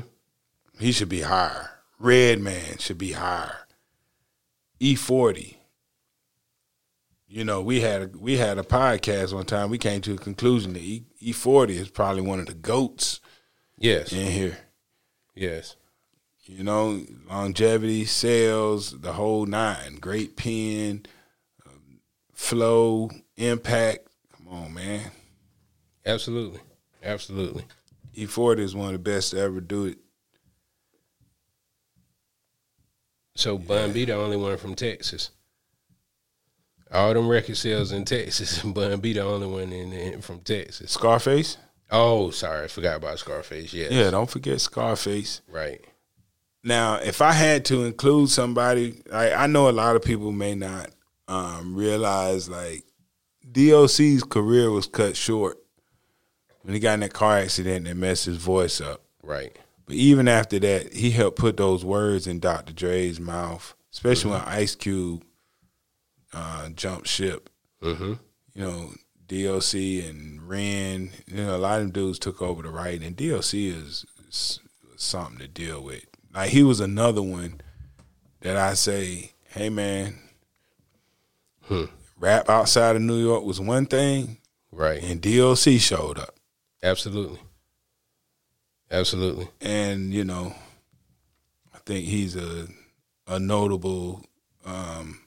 Speaker 1: He should be higher. Redman should be higher. E forty. You know, we had a, we had a podcast one time. We came to a conclusion that E E forty is probably one of the goats
Speaker 2: Yes.
Speaker 1: in here.
Speaker 2: Yes.
Speaker 1: You know, longevity, sales, the whole nine. Great pen, um, flow, impact. Come on, man.
Speaker 2: Absolutely. Absolutely.
Speaker 1: E40 is one of the best to ever do it.
Speaker 2: So Bun B the only one from Texas. All them record sales in Texas, and [laughs] Bun B the only one in, in from Texas.
Speaker 1: Scarface?
Speaker 2: Oh, sorry, I forgot about Scarface. Yeah,
Speaker 1: Yeah, don't forget Scarface.
Speaker 2: Right.
Speaker 1: Now, if I had to include somebody, I, I know a lot of people may not um, realize like DOC's career was cut short when he got in that car accident and messed his voice up.
Speaker 2: Right.
Speaker 1: But even after that, he helped put those words in Dr. Dre's mouth, especially when Ice Cube uh, jumped ship.
Speaker 2: Mm-hmm.
Speaker 1: You know, DOC and Ren, you know, a lot of them dudes took over the writing, and DOC is, is something to deal with. Like he was another one that I say, hey man, rap outside of New York was one thing,
Speaker 2: Right.
Speaker 1: and DOC showed up.
Speaker 2: Absolutely. Absolutely.
Speaker 1: and you know, I think he's a a notable um,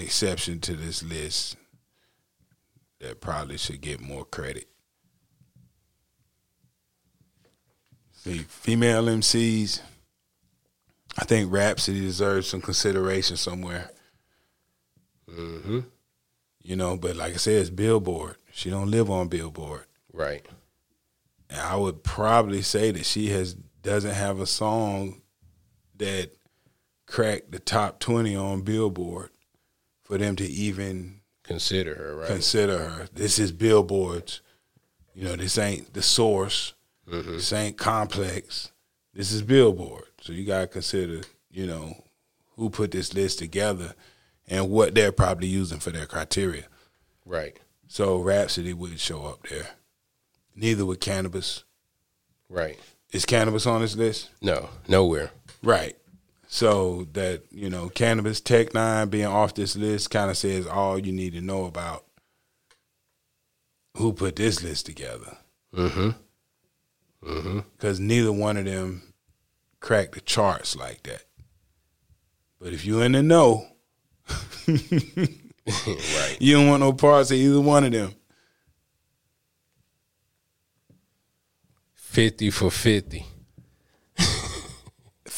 Speaker 1: exception to this list that probably should get more credit. See, female MCs, I think Rapsody deserves some consideration somewhere.
Speaker 2: Mm-hmm.
Speaker 1: You know, but like I said, it's Billboard. She don't live on Billboard.
Speaker 2: Right.
Speaker 1: And I would probably say that she has doesn't have a song that cracked the top twenty on Billboard for them to even
Speaker 2: Consider her, right?
Speaker 1: consider her. This is Billboard's. You know, this ain't the source.
Speaker 2: Mm-hmm.
Speaker 1: This ain't complex. This is Billboard. So you gotta consider, you know, who put this list together and what they're probably using for their criteria.
Speaker 2: right.
Speaker 1: So Rapsody would show up there. Neither would Canibus.
Speaker 2: Right.
Speaker 1: Is Canibus on this list?
Speaker 2: No, nowhere.
Speaker 1: Right. So that, you know, Canibus Tech N9ne being off this list kind of says all you need to know about who put this list together.
Speaker 2: Mm-hmm. Mm-hmm.
Speaker 1: Because neither one of them cracked the charts like that. But if you in the know, [laughs]
Speaker 2: right.
Speaker 1: you don't want no parts of either one of them.
Speaker 2: Fifty for fifty.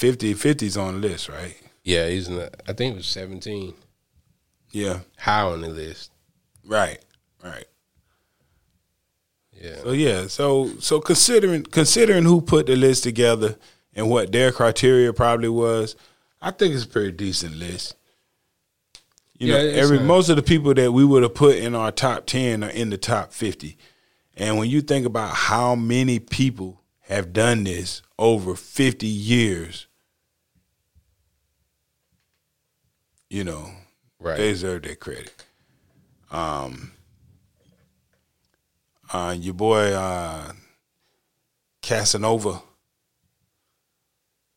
Speaker 1: 50 50's on the list, right?
Speaker 2: Yeah, he's not. I think it was seventeen.
Speaker 1: Yeah.
Speaker 2: High on the list.
Speaker 1: Right. Right.
Speaker 2: Yeah.
Speaker 1: So yeah, so so considering considering who put the list together and what their criteria probably was, I think it's a pretty decent list. You know,
Speaker 2: Yeah, it's
Speaker 1: every
Speaker 2: not-
Speaker 1: most of the people that we would have put in our top ten are in the top fifty. And when you think about how many people have done this over fifty years, you know,
Speaker 2: Right.
Speaker 1: they deserve their credit. Um, uh, your boy uh, Casanova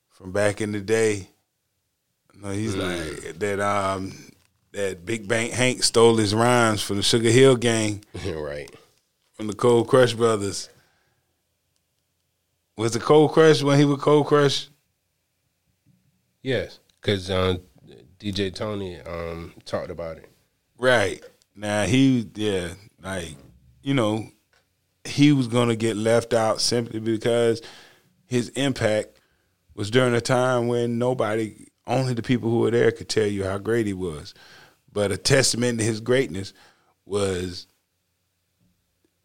Speaker 1: from back in the day. No, he's like that. Um, that Big Bank Hank stole his rhymes from the Sugar Hill Gang [laughs]
Speaker 2: right.
Speaker 1: from the Cold Crush Brothers. Was the Cold Crush when he was Cold Crush?
Speaker 2: Yes, because um, DJ Tony um talked about it.
Speaker 1: Right. Now he yeah, like, you know, he was going to get left out simply because his impact was during a time when nobody, only the people who were there could tell you how great he was. But a testament to his greatness was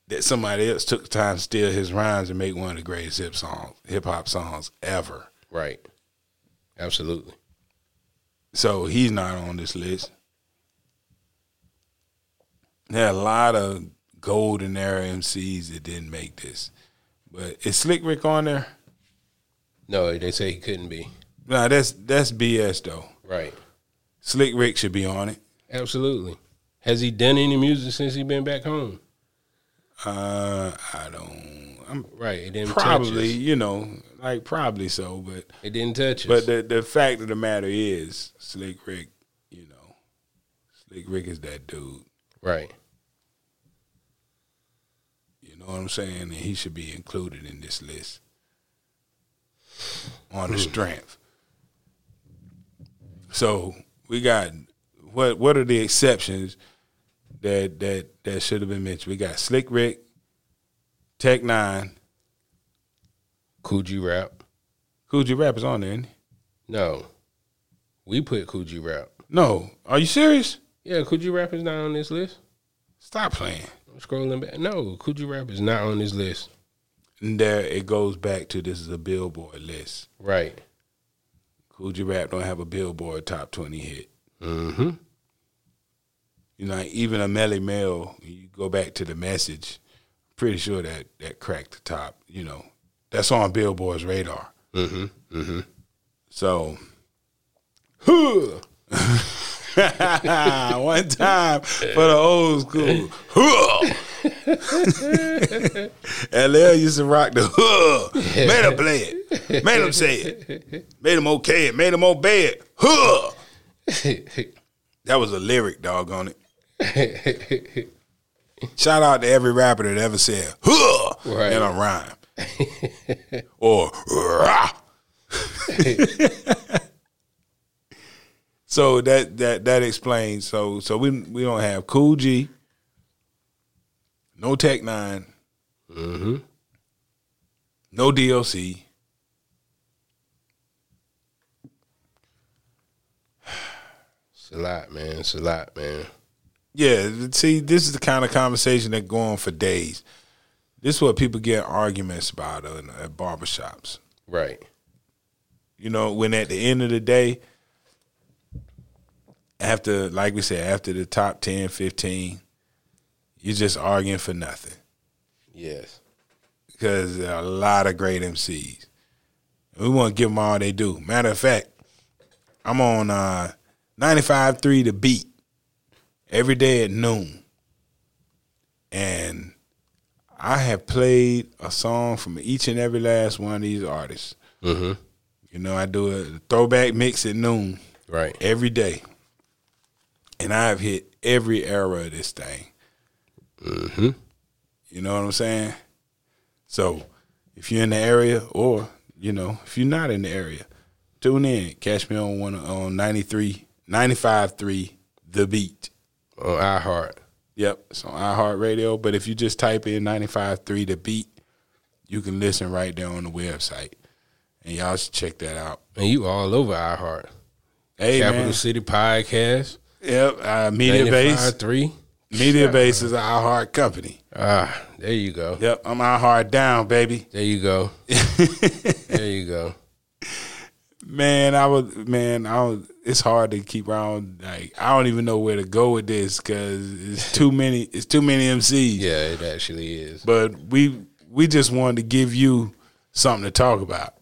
Speaker 1: that somebody else took the time to steal his rhymes and make one of the greatest hip songs, hip hop songs ever.
Speaker 2: Right. Absolutely.
Speaker 1: So he's not on this list. There are a lot of golden era MCs that didn't make this. But is Slick Rick on there?
Speaker 2: No, they say he couldn't be.
Speaker 1: Nah, that's that's BS though.
Speaker 2: Right.
Speaker 1: Slick Rick should be on it.
Speaker 2: Absolutely. Has he done any music since he been back home?
Speaker 1: Uh, I don't. I'm
Speaker 2: Right. It didn't
Speaker 1: probably,
Speaker 2: touch us.
Speaker 1: you know, like probably so, but
Speaker 2: It didn't touch us.
Speaker 1: but the the fact of the matter is, Slick Rick, you know, Slick Rick is that dude.
Speaker 2: right.
Speaker 1: You know what I'm saying? And he should be included in this list on the hmm. strength. So we got what? What are the exceptions that that that should have been mentioned? We got Slick Rick, Tech N9ne,
Speaker 2: Kool G Rap.
Speaker 1: Coogee Rap is on there. Isn't he?
Speaker 2: No. We put Kool G Rap.
Speaker 1: No, are you serious?
Speaker 2: Yeah, Kool G Rap is not on this list.
Speaker 1: Stop playing.
Speaker 2: I'm scrolling back. No, Kool G Rap is not on this list.
Speaker 1: And there it goes back to this is a Billboard list.
Speaker 2: Right.
Speaker 1: Kool G Rap don't have a Billboard top twenty hit.
Speaker 2: Mm-hmm.
Speaker 1: You know, even a Melle Mel, you go back to the message, pretty sure that that cracked the top, you know. That's on Billboard's radar.
Speaker 2: Mm-hmm. Mm-hmm.
Speaker 1: So huh. [laughs] one time for the old school. LL [laughs] used to rock the huh. Made him play it. Made him say it. Made him okay it. Made him obey it. Huh. That was a lyric, dog, on it. Shout out to every rapper that ever said huh
Speaker 2: Right.
Speaker 1: in a rhyme. [laughs] or [laughs] so that that that explains. So so we we don't have Kool G, no Tech N9ne
Speaker 2: mm-hmm.
Speaker 1: no DOC.
Speaker 2: It's a lot, man. It's a lot, man.
Speaker 1: Yeah, see, this is the kind of conversation that go on for days. This is what people get arguments about uh, at barbershops.
Speaker 2: Right.
Speaker 1: You know, when at the end of the day, after, like we said, after the top 10, 15, you're just arguing for nothing
Speaker 2: Yes.
Speaker 1: because there are a lot of great MCs. We want to give them all they do. Matter of fact, I'm on uh, 95.3 The Beat every day at noon. And I have played a song from each and every last one of these artists.
Speaker 2: Mm-hmm.
Speaker 1: You know, I do a throwback mix at noon
Speaker 2: Right.
Speaker 1: every day. And I've hit every era of this thing.
Speaker 2: Mm-hmm.
Speaker 1: You know what I'm saying? So if you're in the area or, you know, if you're not in the area, tune in. Catch me on one on 93, 95.3 The Beat.
Speaker 2: On iHeart.
Speaker 1: Yep, it's on iHeartRadio. But if you just type in 95.3 The Beat, you can listen right there on the website. And y'all should check that out.
Speaker 2: And you all over iHeart.
Speaker 1: Hey,
Speaker 2: Capital
Speaker 1: man.
Speaker 2: City Podcast.
Speaker 1: Yep, uh, Mediabase.
Speaker 2: 3.
Speaker 1: Mediabase is iHeart company.
Speaker 2: Ah, there you go.
Speaker 1: Yep, I'm our heart down, baby.
Speaker 2: There you go. [laughs] there you go.
Speaker 1: Man, I was man, I was. It's hard to keep around. Like I don't even know where to go with this because it's too [laughs] many. It's too many MCs.
Speaker 2: Yeah, it actually is.
Speaker 1: But we we just wanted to give you something to talk about.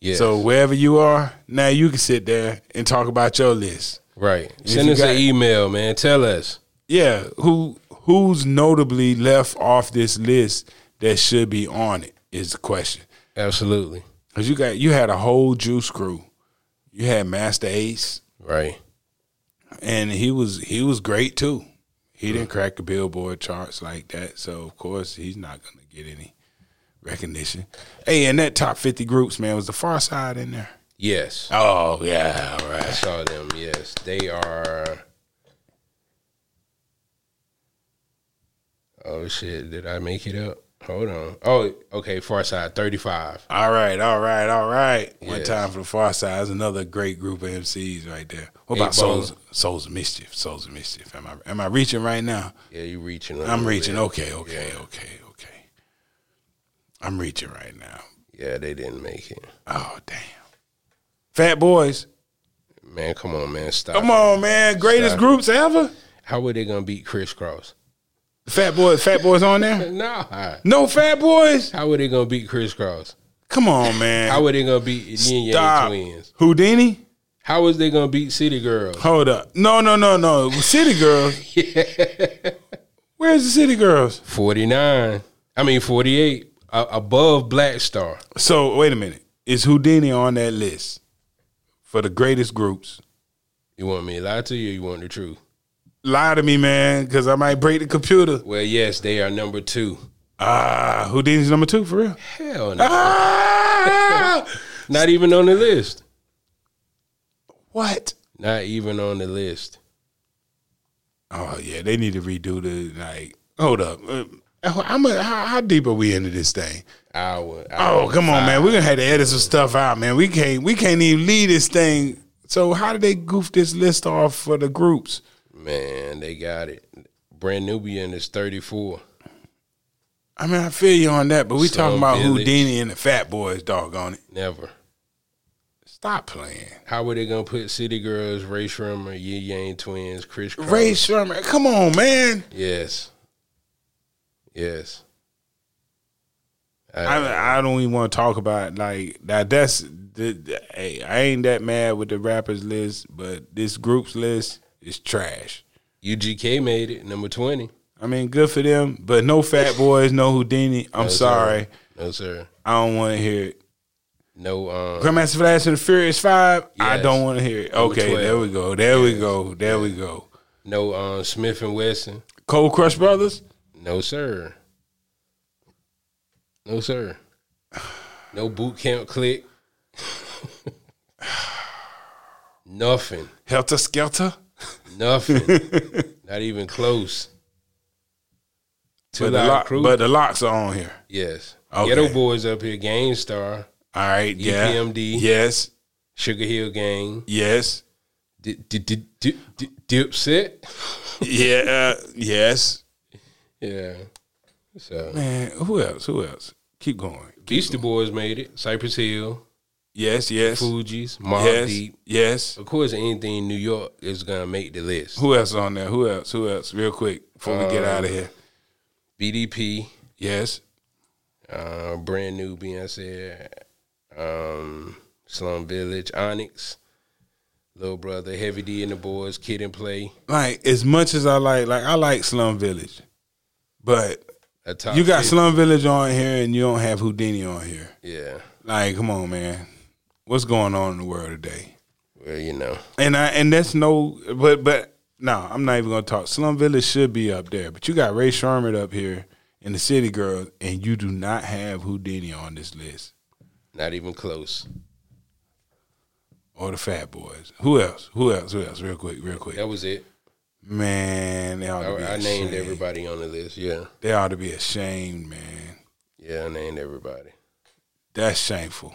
Speaker 2: Yeah.
Speaker 1: So wherever you are, now you can sit there and talk about your list.
Speaker 2: right. Send us
Speaker 1: got-
Speaker 2: an email, man. Tell us.
Speaker 1: Yeah, who who's notably left off this list that should be on it is the question.
Speaker 2: Absolutely.
Speaker 1: Cause you got you had a whole juice crew. You had Masta Ace,
Speaker 2: Right.
Speaker 1: and he was he was great too. He didn't crack the Billboard charts like that, so of course he's not gonna get any recognition. Hey, and that top fifty groups, man, was the Pharcyde in there?
Speaker 2: Yes.
Speaker 1: Oh yeah, all
Speaker 2: I saw them. Yes. They are. Oh shit! Did I make it up? Hold on. Oh, okay. Pharcyde thirty five.
Speaker 1: All right, all right, all right. One
Speaker 2: Yes.
Speaker 1: time for the Pharcyde is another great group of MCs right there. What about. Souls? Souls of Mischief. Souls of Mischief. Am I am I reaching right now?
Speaker 2: Yeah, you reaching.
Speaker 1: I'm reaching.
Speaker 2: bit.
Speaker 1: Okay, okay, okay, okay. I'm reaching right now.
Speaker 2: Yeah, they didn't make it.
Speaker 1: Oh damn. Fat Boys.
Speaker 2: Man, come on, man. Stop.
Speaker 1: Come on, man. Greatest
Speaker 2: Stop.
Speaker 1: groups ever.
Speaker 2: How were they gonna beat Kris Kross?
Speaker 1: Fat Boys. Fat Boys on there. [laughs]
Speaker 2: Nah.
Speaker 1: No Fat Boys.
Speaker 2: How are they gonna beat Kris Kross?
Speaker 1: Come on, man.
Speaker 2: How are they gonna beat Yin Yang Twins?
Speaker 1: Whodini.
Speaker 2: How was they gonna beat City Girls?
Speaker 1: Hold up. No, no, no, no. City Girls. [laughs] Where's the City Girls?
Speaker 2: Forty nine. I mean forty eight. Uh, above Black Star.
Speaker 1: So wait a minute. Is Whodini on that list for the greatest groups?
Speaker 2: You want me to lie to you? or You want the truth?
Speaker 1: Lie to me, man, because I might break the computer.
Speaker 2: Well, yes, they are number two.
Speaker 1: Ah, Whodini's number two for real.
Speaker 2: Hell no.
Speaker 1: Ah, [laughs]
Speaker 2: Not even on the list.
Speaker 1: what?
Speaker 2: Not even on the list.
Speaker 1: Oh yeah, they need to redo the like. Hold up. Uh, how, how, how deep are we into this thing?
Speaker 2: Hour.
Speaker 1: Oh, come on, man. We're gonna have to edit some stuff out, man. We can't we can't even lead this thing. So how did they goof this list off for the groups?
Speaker 2: Man, they got it. Brand Nubian is 34.
Speaker 1: I mean, I feel you on that, but we
Speaker 2: Slum
Speaker 1: talking about
Speaker 2: Village.
Speaker 1: Whodini and the Fat Boys, doggone it.
Speaker 2: Never.
Speaker 1: Stop playing.
Speaker 2: How are they gonna put City Girls, Rae Sremmurd, Yin Yang Twins, Kris Kross?
Speaker 1: Ray come on, man.
Speaker 2: Yes. Yes.
Speaker 1: I I don't even want to talk about like that. That's the, the- hey, I ain't that mad with the rappers list, but this groups list is trash.
Speaker 2: UGK made it number 20.
Speaker 1: I mean, good for them, but no Fat [laughs] Boys, no Whodini. I'm
Speaker 2: No, sir.
Speaker 1: sorry,
Speaker 2: No sir.
Speaker 1: I don't want to hear it.
Speaker 2: No um
Speaker 1: Grandmaster Flash and the Furious Five. I don't want to hear it.
Speaker 2: Number
Speaker 1: Okay,
Speaker 2: 12.
Speaker 1: there we go. There we go. There we go.
Speaker 2: no um Smif-N-Wessun.
Speaker 1: Cold Crush Brothers.
Speaker 2: No sir. No sir. No Boot Camp Clik. [laughs] Nothing.
Speaker 1: Heltah Skeltah.
Speaker 2: Nothing. [laughs] Not even close.
Speaker 1: But the, lock,
Speaker 2: Crew.
Speaker 1: but the LOX are on here.
Speaker 2: yes.
Speaker 1: Okay.
Speaker 2: Geto Boys up here. Gang Starr.
Speaker 1: All right. Yeah.
Speaker 2: EPMD.
Speaker 1: Yes.
Speaker 2: Sugar Hill Gang.
Speaker 1: Yes.
Speaker 2: D- d- d- d- d- Dipset.
Speaker 1: Yeah. uh, yes.
Speaker 2: Yeah. So
Speaker 1: Man, who else? Who else? Keep going. Keep
Speaker 2: Beastie
Speaker 1: going.
Speaker 2: Boys made it. Cypress Hill.
Speaker 1: Yes. Yes.
Speaker 2: Fugees. Mob
Speaker 1: yes.
Speaker 2: Deep.
Speaker 1: Yes.
Speaker 2: Of course, anything in New York is gonna make the list.
Speaker 1: Who else on there? Who else? Who else? Real quick before we get out of here.
Speaker 2: BDP.
Speaker 1: Yes.
Speaker 2: Uh, brand new said. Um, Slum Village. Onyx. Little brother. Heavy D and the boys. Kid and play.
Speaker 1: Like as much as I like, like I like Slum Village, but you got
Speaker 2: 50.
Speaker 1: Slum Village on here and you don't have Whodini on here.
Speaker 2: Yeah.
Speaker 1: Like, come on, man. What's going on in the world today?
Speaker 2: Well, you know.
Speaker 1: And I and that's no, but but no, I'm not even gonna talk. Slum Village should be up there, but you got Rae Sremmurd up here and the City Girls, and you do not have Whodini on this list
Speaker 2: Not even close.
Speaker 1: or the Fat Boys. Who else? Who else? Who else? Real quick, real quick.
Speaker 2: That was it.
Speaker 1: Man, they ought to be
Speaker 2: I, I named everybody on the list. Yeah.
Speaker 1: They ought to be ashamed, man.
Speaker 2: Yeah, I named everybody.
Speaker 1: That's shameful.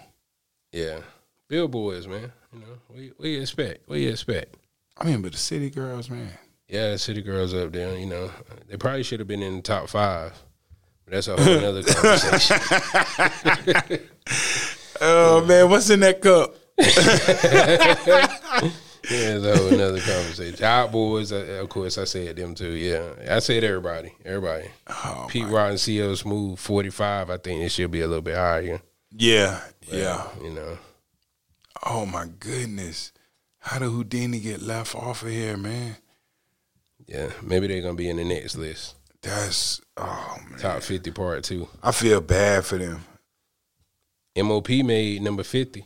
Speaker 2: Yeah. Billboards, man. You know, what you expect? What you expect?
Speaker 1: I mean, but the City Girls, man.
Speaker 2: Yeah, City Girls up there, you know. They probably should have been in the top five. But that's a whole nother [laughs] conversation. [laughs]
Speaker 1: Oh man, what's in that cup? [laughs]
Speaker 2: yeah, that's a whole nother conversation. Hot Boys, uh, of course, I said them too. Yeah, I said everybody. Everybody.
Speaker 1: Oh,
Speaker 2: Pete Rock and CL Smooth, 45. I think it should be a little bit higher.
Speaker 1: yeah, yeah.
Speaker 2: You know.
Speaker 1: Oh my goodness, how did Whodini get left off of here, man?
Speaker 2: Yeah, maybe they're going to be in the next list.
Speaker 1: That's oh man.
Speaker 2: Top 50 part two.
Speaker 1: I feel bad for them.
Speaker 2: MOP made number 50.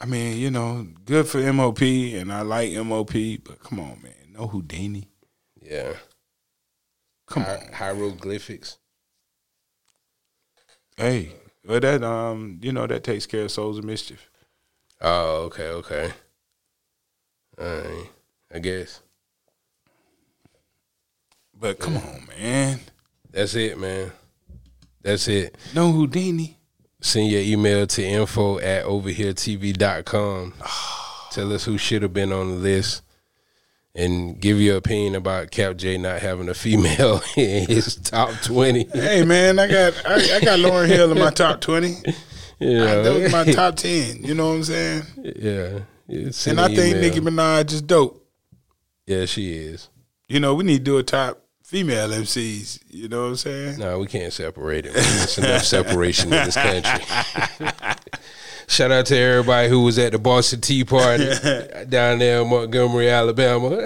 Speaker 1: I mean, you know, good for MOP, and I like MOP, but come on, man, no Whodini.
Speaker 2: Yeah.
Speaker 1: Come
Speaker 2: Hi-
Speaker 1: on,
Speaker 2: hieroglyphics.
Speaker 1: hey, well that um, you know, that takes care of Souls of Mischief.
Speaker 2: Oh, okay, okay. All right. I guess.
Speaker 1: But come on, man,
Speaker 2: That's it, man. That's it.
Speaker 1: No Whodini.
Speaker 2: Send your email to info at overheretv.com. [sighs] Tell us who should have been on the list. And give your opinion about Cap J not having a female [laughs] in his top twenty.
Speaker 1: Hey man, I got I, I got Lauryn Hill in my top twenty. [laughs]
Speaker 2: You
Speaker 1: That was my top ten. You know what I'm saying?
Speaker 2: yeah. Yeah,
Speaker 1: And I think
Speaker 2: email.
Speaker 1: Nicki Minaj is dope.
Speaker 2: Yeah, she is.
Speaker 1: You know, we need to do a top female MCs. You know what I'm saying?
Speaker 2: No, we can't separate it. There's enough [laughs] separation in this country. Shout out to everybody who was at the Boston Tea Party [laughs] down there in Montgomery, Alabama. [laughs]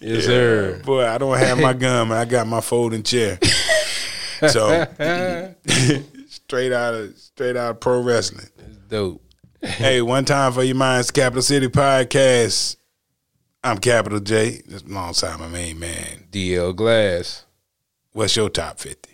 Speaker 2: yes, sir.
Speaker 1: Boy, I don't have my gun, I got my folding chair. [laughs] So straight out of straight out of pro wrestling.
Speaker 2: Dope.
Speaker 1: hey, one time for your minds, Capital City Podcast. I'm Capital J. That's alongside my main man.
Speaker 2: DL Glass.
Speaker 1: What's your top fifty?